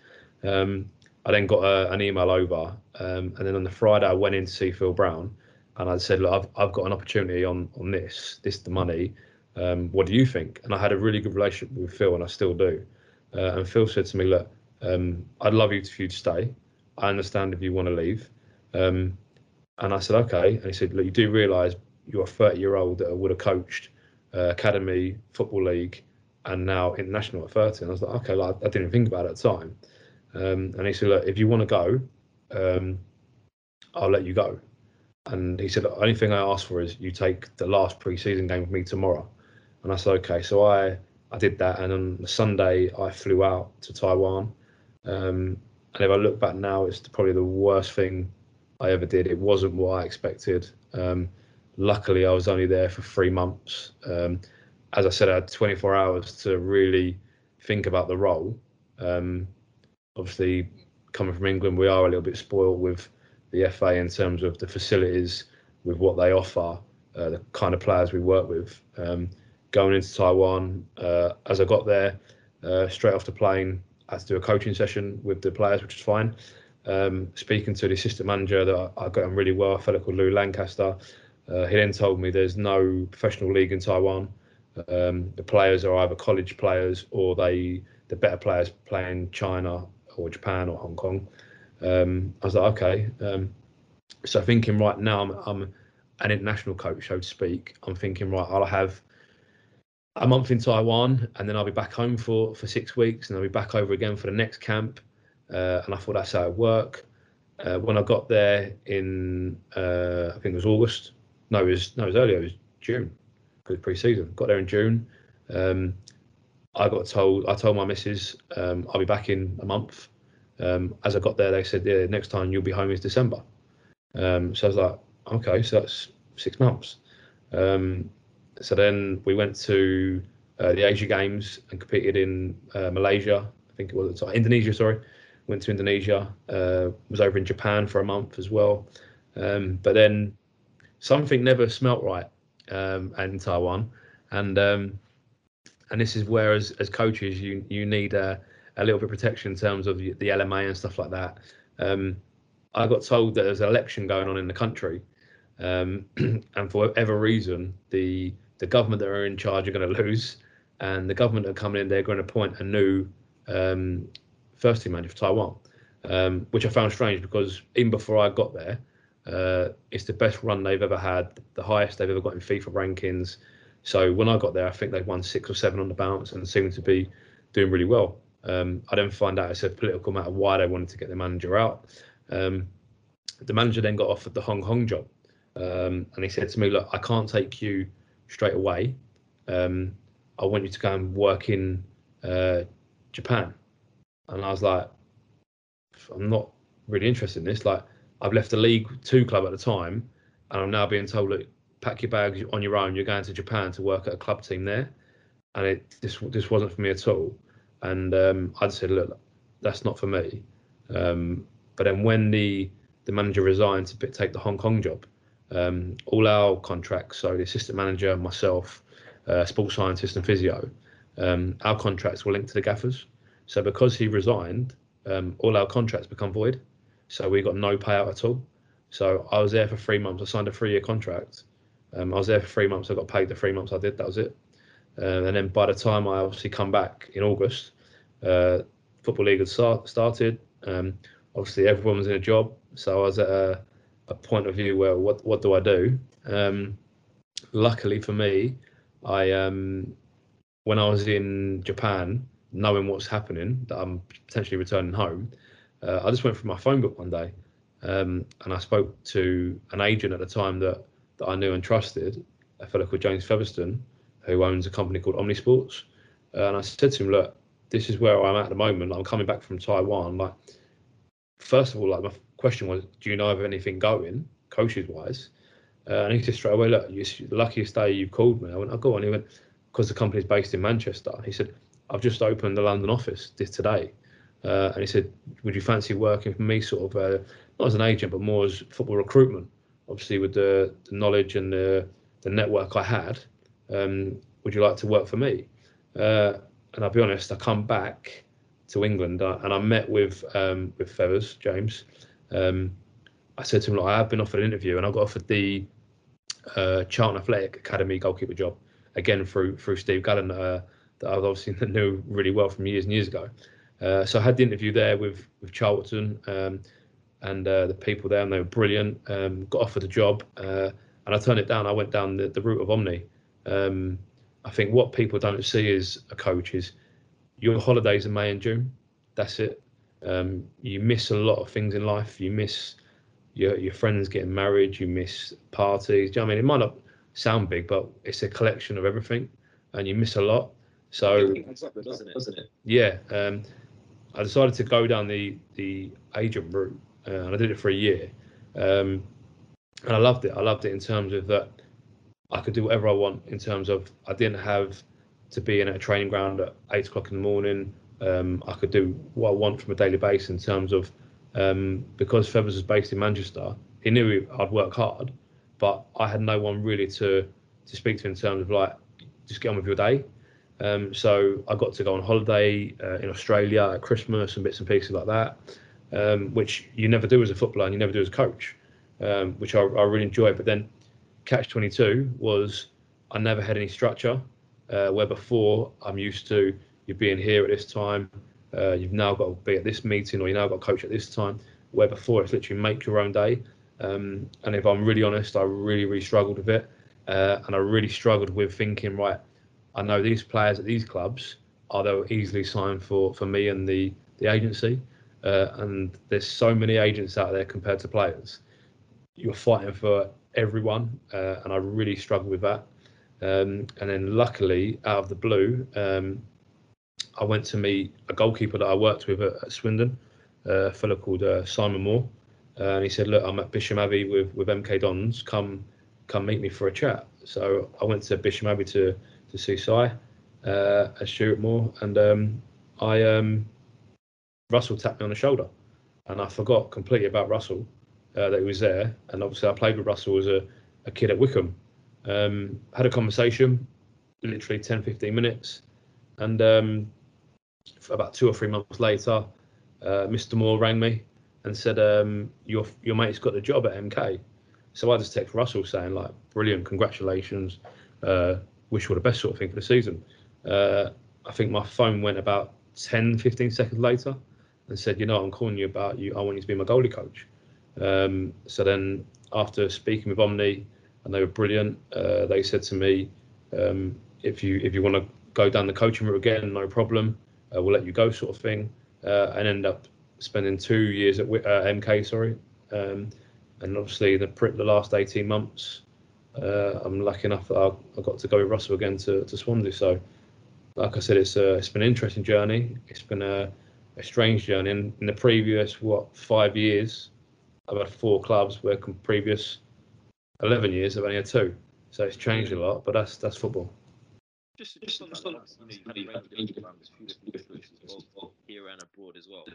Um, I then got a, an email over, um, and then on the Friday I went in to see Phil Brown, and I said, "Look, I've I've got an opportunity on on this. This is the money. Um, what do you think?" And I had a really good relationship with Phil, and I still do. Uh, and Phil said to me, "Look, um, I'd love you if you'd stay. I understand if you want to leave." Um, and I said, "Okay." And he said, "Look, you do realise you're a 30 year old that would have coached uh, academy, football league, and now international at 30." And I was like, "Okay." Like, I didn't think about it at the time. Um, and he said, "Look, if you want to go, um, I'll let you go." And he said, "The only thing I ask for is you take the last pre-season game with me tomorrow." And I said, "Okay." So I I did that, and on Sunday I flew out to Taiwan. Um, and if I look back now, it's probably the worst thing I ever did. It wasn't what I expected. Um, luckily, I was only there for three months. Um, as I said, I had 24 hours to really think about the role. Um, obviously, coming from England, we are a little bit spoiled with the FA in terms of the facilities, with what they offer, uh, the kind of players we work with. Um, going into Taiwan, uh, as I got there, uh, straight off the plane, I had to do a coaching session with the players, which is fine. Um, speaking to the assistant manager that I, got on really well, a fellow called Lou Lancaster. Uh, he then told me there's no professional league in Taiwan. Um, the players are either college players or they the better players play in China or Japan or Hong Kong. Um, I was like, okay. Um, so thinking right now, I'm, I'm, an international coach, so to speak. I'm thinking right, I'll have a month in Taiwan, and then I'll be back home for for six weeks, and I'll be back over again for the next camp. Uh, and I thought that's how it work. Uh, when I got there in, uh, I think it was August. No, it was no, it was earlier. It was June because pre-season. Got there in June. Um, I got told. I told my missus um, I'll be back in a month. Um, as I got there, they said, "Yeah, next time you'll be home is December." Um, so I was like, "Okay, so that's six months." Um, so then we went to uh, the Asia Games and competed in uh, Malaysia. I think it was sorry, Indonesia. Sorry, went to Indonesia. Uh, was over in Japan for a month as well. Um, but then something never smelt right um, in Taiwan, and um, and this is where as, as coaches you you need a, a little bit of protection in terms of the, the LMA and stuff like that. Um, I got told that there's an election going on in the country, um, and for whatever reason, the the government that are in charge are going to lose, and the government that are coming in, they're going to appoint a new um, first team manager for Taiwan, um, which I found strange because even before I got there, uh, it's the best run they've ever had, the highest they've ever got in FIFA rankings. So when I got there, I think they'd won six or seven on the bounce and seemed to be doing really well. Um, I then find out it's a political matter why they wanted to get the manager out. Um, the manager then got offered the Hong Kong job, um, and he said to me, "Look, I can't take you straight away. Um, I want you to go and work in uh, Japan. And I was like, I'm not really interested in this. Like, I've left the League Two club at the time, and I'm now being told, look, pack your bags on your own. You're going to Japan to work at a club team there, and it this this wasn't for me at all. And um, I said, look, that's not for me. Um, but then when the the manager resigned to take the Hong Kong job, um, all our contracts, so the assistant manager, myself, uh, sports scientist, and physio, um, our contracts were linked to the gaffers. So because he resigned, um, all our contracts become void. So we got no payout at all. So I was there for three months. I signed a three year contract. Um, I was there for three months. I got paid the three months I did. That was it. Um, and then by the time I obviously come back in August, uh, football league had start, started. Um, obviously everyone was in a job, so I was at a, a point of view where what what do I do? Um, luckily for me, I um, when I was in Japan, knowing what's happening, that I'm potentially returning home, uh, I just went through my phone book one day, um, and I spoke to an agent at the time that that I knew and trusted, a fellow called James Featherstone, who owns a company called Omnisports, uh, and I said to him, look, this is where I'm at, at the moment. I'm coming back from Taiwan. Like, first of all, like my question was, do you know of anything going, coaches wise? Uh, and he said straight away, look, you the luckiest day you called me. I went, oh, go on. He went, because the company's based in Manchester. He said, I've just opened the London office this today. Uh, and he said, would you fancy working for me, sort of, uh, not as an agent, but more as football recruitment? Obviously, with the, the knowledge and the, the network I had, um, would you like to work for me? Uh, and I'll be honest, I come back to England uh, and I met with um, with Feathers James. Um, I said to him, like, I have been offered an interview and I got offered the uh, Charlton Athletic Academy goalkeeper job again through through Steve Gallen uh, that I obviously knew really well from years and years ago. Uh, so I had the interview there with with Charlton um, and uh, the people there, and they were brilliant. Um, got offered a job, uh, and I turned it down. I went down the, the route of Omni. Um, I think what people don't see as a coach is your holidays in May and June. That's it. Um, you miss a lot of things in life. You miss your your friends getting married. You miss parties. Do you know I mean? It might not sound big, but it's a collection of everything, and you miss a lot. So exactly, doesn't it? Doesn't it? yeah, um, I decided to go down the the agent route, uh, and I did it for a year, um, and I loved it. I loved it in terms of that I could do whatever I want in terms of I didn't have to be in a training ground at eight o'clock in the morning. Um, I could do what I want from a daily basis in terms of um, because Feathers was based in Manchester. He knew I'd work hard, but I had no one really to to speak to in terms of like just get on with your day. Um, so I got to go on holiday uh, in Australia at Christmas and bits and pieces like that, um, which you never do as a footballer and you never do as a coach, um, which I, I really enjoy. But then catch 22 was I never had any structure. Uh, where before I'm used to you being here at this time, uh, you've now got to be at this meeting or you now got to coach at this time. Where before it's literally make your own day. Um, and if I'm really honest, I really really struggled with it, uh, and I really struggled with thinking right. I know these players at these clubs are they easily signed for for me and the the agency, uh, and there's so many agents out there compared to players. You're fighting for everyone, uh, and I really struggled with that. Um, and then luckily, out of the blue, um, I went to meet a goalkeeper that I worked with at, at Swindon, uh, a fellow called uh, Simon Moore, uh, and he said, "Look, I'm at Bisham Abbey with with MK Dons. Come, come meet me for a chat." So I went to Bisham Abbey to to see Si uh, at Stuart Moore, and um, I um, Russell tapped me on the shoulder, and I forgot completely about Russell uh, that he was there. And obviously, I played with Russell as a, a kid at Wycombe. Um, had a conversation, literally 10, 15 minutes. And um, about two or three months later, uh, Mr. Moore rang me and said, um, your, your mate's got the job at MK. So I just text Russell saying, like, brilliant, congratulations, uh, wish you all the best sort of thing for the season. Uh, I think my phone went about 10, 15 seconds later and said, you know, I'm calling you about you. I want you to be my goalie coach. Um, so then after speaking with Omni, and they were brilliant, uh, they said to me, um, if you if you want to go down the coaching route again, no problem, uh, we'll let you go, sort of thing. Uh, and end up spending two years at uh, MK, sorry, um, and obviously the the last 18 months, uh, I'm lucky enough that I, I, got to go with Russell again to, to Swansea. So, like I said, it's a, it's been an interesting journey. It's been a, a strange journey. In, in the previous what five years, I've had four clubs where previous 11 years I've only had two. So it's changed a lot, but that's that's football. Just, just on, on you know, you had a range of well, here and abroad as well.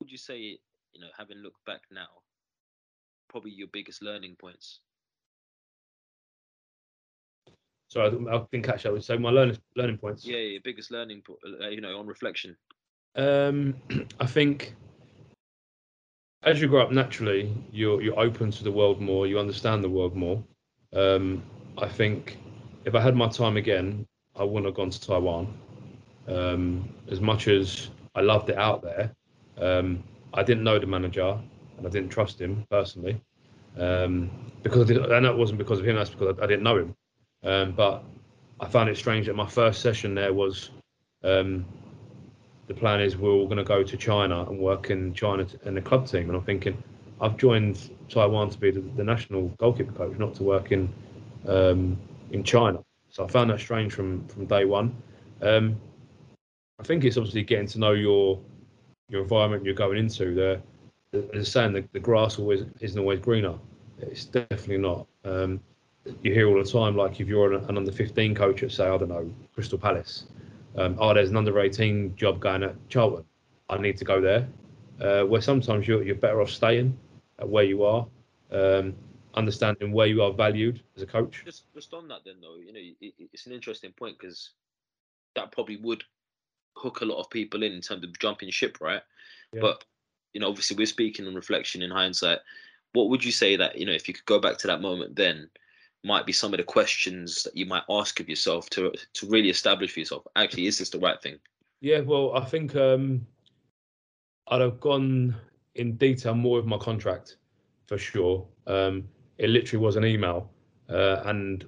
Would you say, you know, having looked back now, probably your biggest learning points? Sorry, I didn't catch that. So my learning learning points. Yeah, your biggest learning, uh, you know, on reflection. Um, I think as you grow up naturally, you're you're open to the world more. You understand the world more. Um, I think if I had my time again, I wouldn't have gone to Taiwan. Um, as much as I loved it out there, um, I didn't know the manager and I didn't trust him personally. Um, because did, and that wasn't because of him. That's because I, I didn't know him. Um, but I found it strange that my first session there was um, the plan is we're all going to go to China and work in China in the club team. And I'm thinking, I've joined Taiwan to be the, the national goalkeeper coach, not to work in um, in China. So I found that strange from from day one. Um, I think it's obviously getting to know your your environment you're going into. The, as saying, the, the grass always isn't always greener. It's definitely not. Um, you hear all the time, like if you're an, an under 15 coach at say, I don't know, Crystal Palace, um, oh, there's an under 18 job going at Charlton. I need to go there. Uh, where sometimes you're, you're better off staying at where you are, um, understanding where you are valued as a coach. Just, just on that, then, though, you know, it, it's an interesting point because that probably would hook a lot of people in in terms of jumping ship, right? Yeah. But you know, obviously, we're speaking on reflection in hindsight. What would you say that you know, if you could go back to that moment, then might be some of the questions that you might ask of yourself to to really establish for yourself actually is this the right thing yeah well i think um i'd have gone in detail more with my contract for sure um it literally was an email uh, and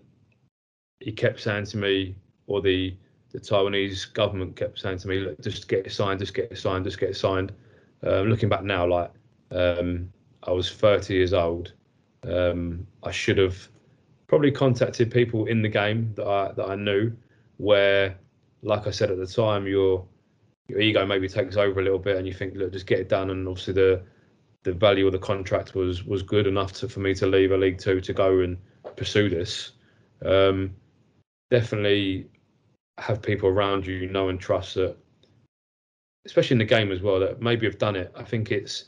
he kept saying to me or the the taiwanese government kept saying to me look just get it signed just get it signed just get it signed uh, looking back now like um i was 30 years old um i should have probably contacted people in the game that I that I knew, where, like I said at the time, your your ego maybe takes over a little bit, and you think, look, just get it done. And obviously the the value of the contract was was good enough to, for me to leave a League Two to go and pursue this. Um, definitely have people around you you know and trust that, especially in the game as well, that maybe have done it. I think it's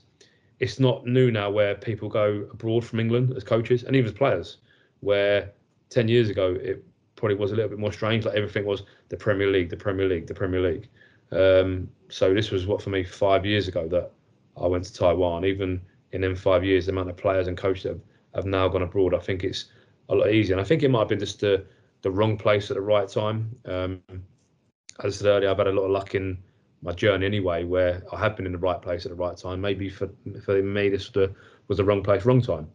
it's not new now where people go abroad from England as coaches and even as players where 10 years ago it probably was a little bit more strange. Like everything was the Premier League, the Premier League, the Premier League. Um, so this was what for me five years ago that I went to Taiwan. Even in them five years, the amount of players and coaches have, have now gone abroad, I think it's a lot easier. And I think it might have been just the the wrong place at the right time. Um, as I said earlier, I've had a lot of luck in my journey anyway, where I have been in the right place at the right time. Maybe for for me, this was the, was the wrong place, wrong time.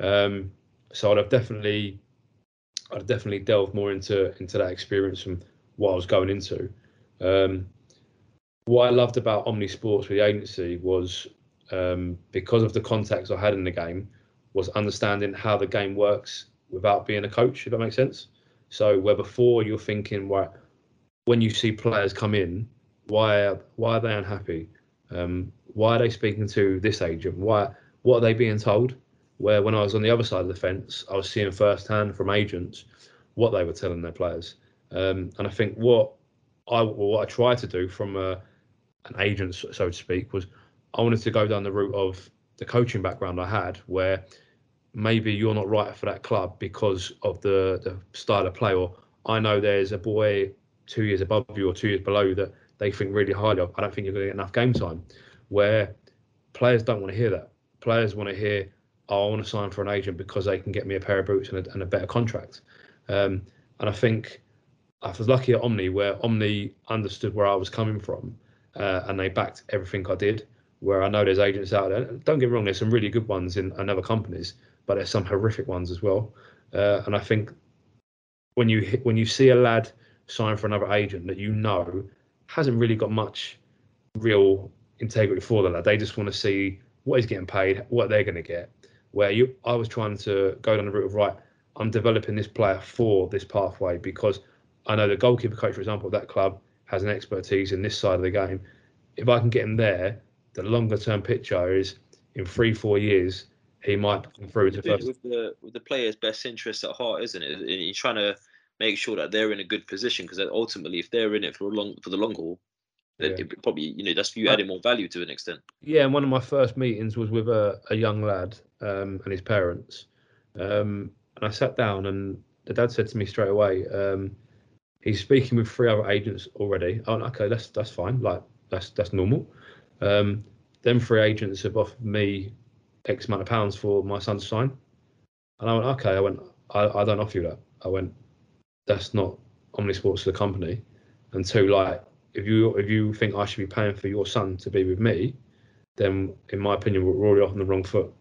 Um, so I'd have definitely, I'd definitely delved more into into that experience from what I was going into. Um, what I loved about Omni Sports with the agency was um, because of the contacts I had in the game, was understanding how the game works without being a coach. If that makes sense. So where before you're thinking, right, when you see players come in, why why are they unhappy? Um, why are they speaking to this agent? Why what are they being told? Where when I was on the other side of the fence, I was seeing firsthand from agents what they were telling their players. Um, and I think what I what I tried to do from a, an agent, so to speak, was I wanted to go down the route of the coaching background I had, where maybe you're not right for that club because of the the style of play, or I know there's a boy two years above you or two years below you that they think really highly of. I don't think you're going to get enough game time. Where players don't want to hear that. Players want to hear oh, I want to sign for an agent because they can get me a pair of boots and a, and a better contract. Um, and I think I was lucky at Omni where Omni understood where I was coming from uh, and they backed everything I did. Where I know there's agents out there. Don't get me wrong, there's some really good ones in, in other companies, but there's some horrific ones as well. Uh, and I think when you when you see a lad sign for another agent that you know hasn't really got much real integrity for the lad, they just want to see what he's getting paid, what they're going to get, where you I was trying to go down the route of right, I'm developing this player for this pathway because I know the goalkeeper coach, for example, of that club has an expertise in this side of the game. If I can get him there, the longer term picture is in three, four years, he might come through to first. With the with the player's best interest at heart, isn't it? You're trying to make sure that they're in a good position because ultimately, if they're in it for long for the long haul, yeah. it probably you know that's you adding more value to an extent. Yeah, and one of my first meetings was with a, a young lad um, and his parents, um, and I sat down and the dad said to me straight away, um, he's speaking with three other agents already. Oh, okay, that's that's fine. Like that's that's normal. Um, them free agents have offered me X amount of pounds for my son to sign. And I went, okay. I went, I, I don't offer you that. I went, that's not Omnisports the company. And two, like, if you if you think I should be paying for your son to be with me, then in my opinion we're already off on the wrong foot.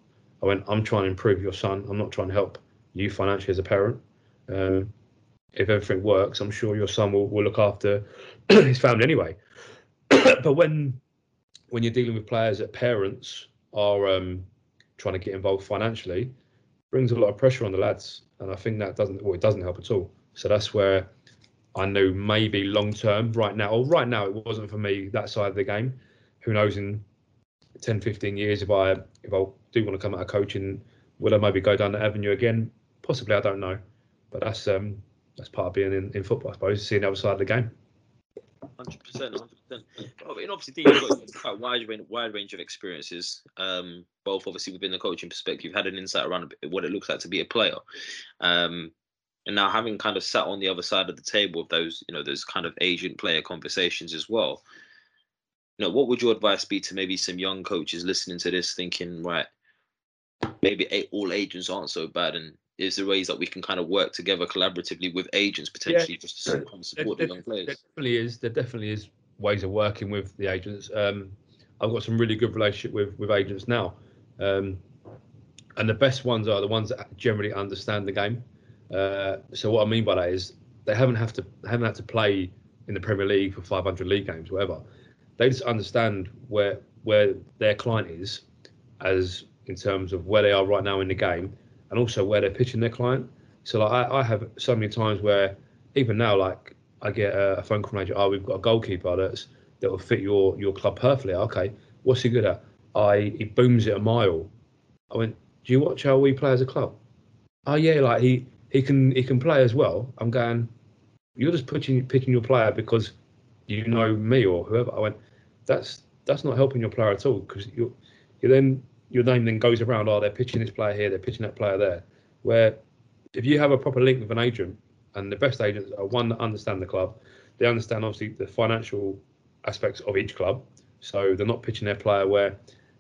I went, I'm trying to improve your son. I'm not trying to help you financially as a parent. Um, if everything works, I'm sure your son will, will look after his family anyway. but when when you're dealing with players that parents are um, trying to get involved financially, brings a lot of pressure on the lads, and I think that doesn't well, it doesn't help at all. So that's where I knew maybe long term, right now, or right now, it wasn't for me that side of the game. Who knows in 10, 15 years if I if I do want to come out of coaching, will I maybe go down the avenue again? Possibly, I don't know. But that's um that's part of being in, in football, I suppose, seeing the other side of the game. Hundred percent, hundred percent. And obviously, you've got quite a wide range, wide range of experiences. Um, both obviously within the coaching perspective, you've had an insight around what it looks like to be a player. Um, and now having kind of sat on the other side of the table of those, you know, those kind of agent player conversations as well. You know, what would your advice be to maybe some young coaches listening to this, thinking, right, maybe all agents aren't so bad, and is there ways that we can kind of work together collaboratively with agents potentially yeah. just to support there, the young players? There definitely is. There definitely is ways of working with the agents. Um, I've got some really good relationship with with agents now, um, and the best ones are the ones that generally understand the game. Uh, so what I mean by that is they haven't have to haven't had to play in the Premier League for 500 league games, whatever. They just understand where where their client is, as in terms of where they are right now in the game, and also where they're pitching their client. So like I, I have so many times where even now like I get a, phone call from oh we've got a goalkeeper that's that will fit your your club perfectly. Okay, what's he good at? I he booms it a mile. I went, do you watch how we play as a club? Oh yeah, like he he can he can play as well. I'm going, you're just pitching picking your player because you know me or whoever. I went, that's that's not helping your player at all because you're you're then your name then goes around. Oh, they're pitching this player here, they're pitching that player there. Where if you have a proper link with an agent, and the best agents are one that understand the club, they understand obviously the financial aspects of each club. So they're not pitching their player where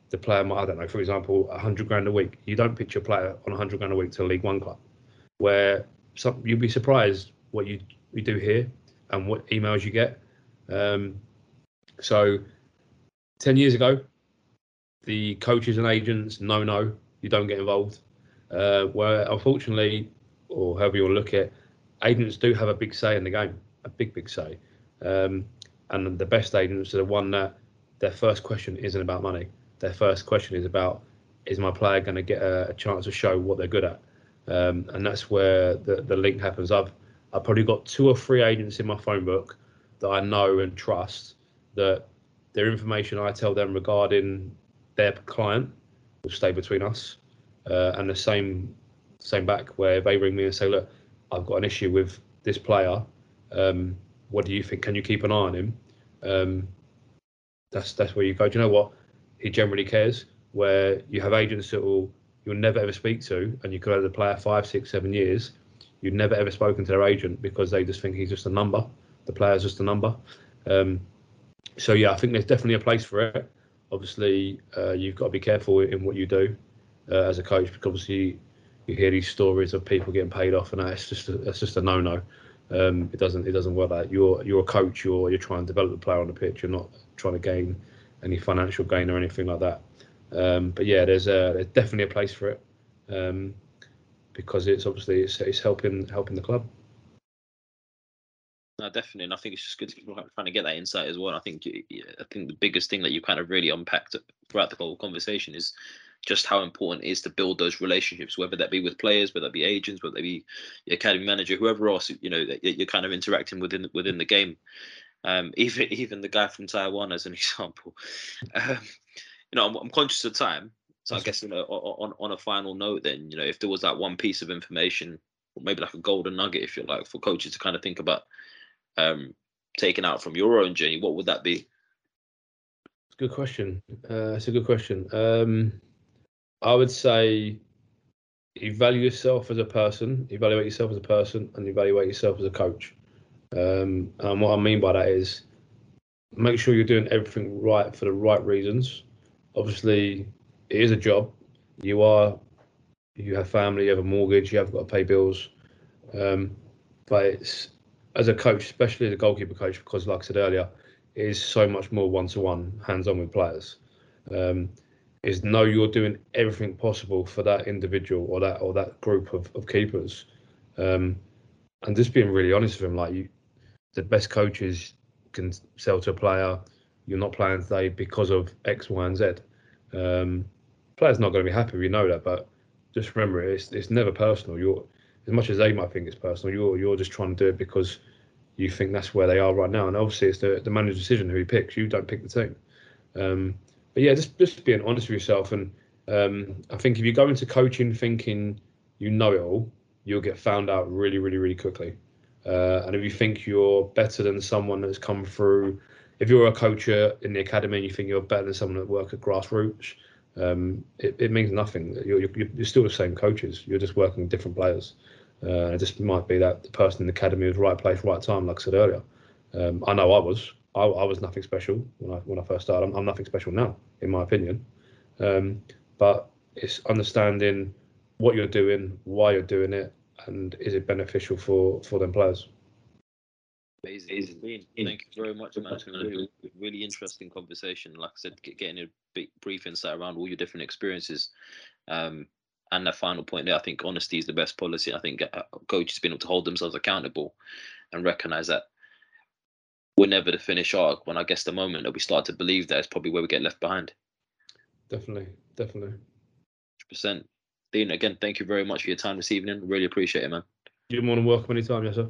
the player might, I don't know, for example, 100 grand a week. You don't pitch your player on 100 grand a week to a League One club, where some, you'd be surprised what you, you do here and what emails you get. Um, so 10 years ago, the coaches and agents, no, no, you don't get involved. Uh, where unfortunately, or however you want to look at, agents do have a big say in the game, a big, big say. Um, and the best agents are the one that their first question isn't about money. Their first question is about is my player going to get a, a, chance to show what they're good at? Um, and that's where the, the link happens. I've I've probably got two or three agents in my phone book that I know and trust that their information I tell them regarding their client will stay between us. Uh, and the same same back where they ring me and say, look, I've got an issue with this player. Um, what do you think? Can you keep an eye on him? Um, that's that's where you go. Do you know what? He generally cares. Where you have agents that will you'll never ever speak to, and you could have the player five, six, seven years. You've never ever spoken to their agent because they just think he's just a number. The player's just a number. Um, so yeah, I think there's definitely a place for it obviously uh, you've got to be careful in what you do uh, as a coach because obviously you hear these stories of people getting paid off and that's just a, that's just a no-no. Um, it doesn't it doesn't work that. You're you're a coach. You're you're trying to develop the player on the pitch. You're not trying to gain any financial gain or anything like that. Um, but yeah, there's a there's definitely a place for it um, because it's obviously it's, it's helping helping the club. No, definitely, and I think it's just good to keep trying to get that insight as well. I think I think the biggest thing that you kind of really unpacked throughout the whole conversation is just how important it is to build those relationships, whether that be with players, whether that be agents, whether that be the academy manager, whoever else you know that you're kind of interacting within within the game. Um, even even the guy from Taiwan, as an example. Um, you know, I'm, I'm, conscious of time, so I guess you know, on on a final note, then you know, if there was that one piece of information, or maybe like a golden nugget, if you like, for coaches to kind of think about um, taken out from your own journey, what would that be? Good question. Uh, it's a good question. Um, I would say evaluate yourself as a person, evaluate yourself as a person, and evaluate yourself as a coach. Um, and what I mean by that is make sure you're doing everything right for the right reasons. obviously it is a job. You are, you have family, you have a mortgage, you have got to pay bills. Um, but it's as a coach, especially as a goalkeeper coach, because like I said earlier, it is so much more one to one, hands on with players. Um, is know you're doing everything possible for that individual or that or that group of, of keepers. Um, and just being really honest with him, like you, the best coaches can sell to a player. You're not playing today because of X, Y, and Z. Um, player's not going to be happy. We know that, but just remember, it's it's never personal. You're as much as they might think it's personal. You're you're just trying to do it because you think that's where they are right now. And obviously, it's the the manager's decision who he picks. You don't pick the team. Um, but yeah, just just being honest with yourself. And um, I think if you go into coaching thinking you know it all, you'll get found out really, really, really quickly. Uh, and if you think you're better than someone that's come through, if you're a coach in the academy and you think you're better than someone that work at grassroots, um, it, it, means nothing. You're, you're, you're, still the same coaches. You're just working different players. Uh, it just might be that the person in the academy was right place, right time, like I said earlier. Um, I know I was. I, I, was nothing special when I when I first started. I'm, I'm nothing special now, in my opinion. Um, but it's understanding what you're doing, why you're doing it, and is it beneficial for for them players? Amazing. Thank you very much, man. It's been a really interesting conversation. Like I said, getting a brief insight around all your different experiences. Um, and the final point there, I think honesty is the best policy. I think uh, coaches being able to hold themselves accountable and recognize that we're never the finish arc. When I guess the moment that we start to believe that is probably where we get left behind. Definitely, definitely. 100%. Dean, again, thank you very much for your time this evening. Really appreciate it, man. You're more than welcome anytime, yes, sir.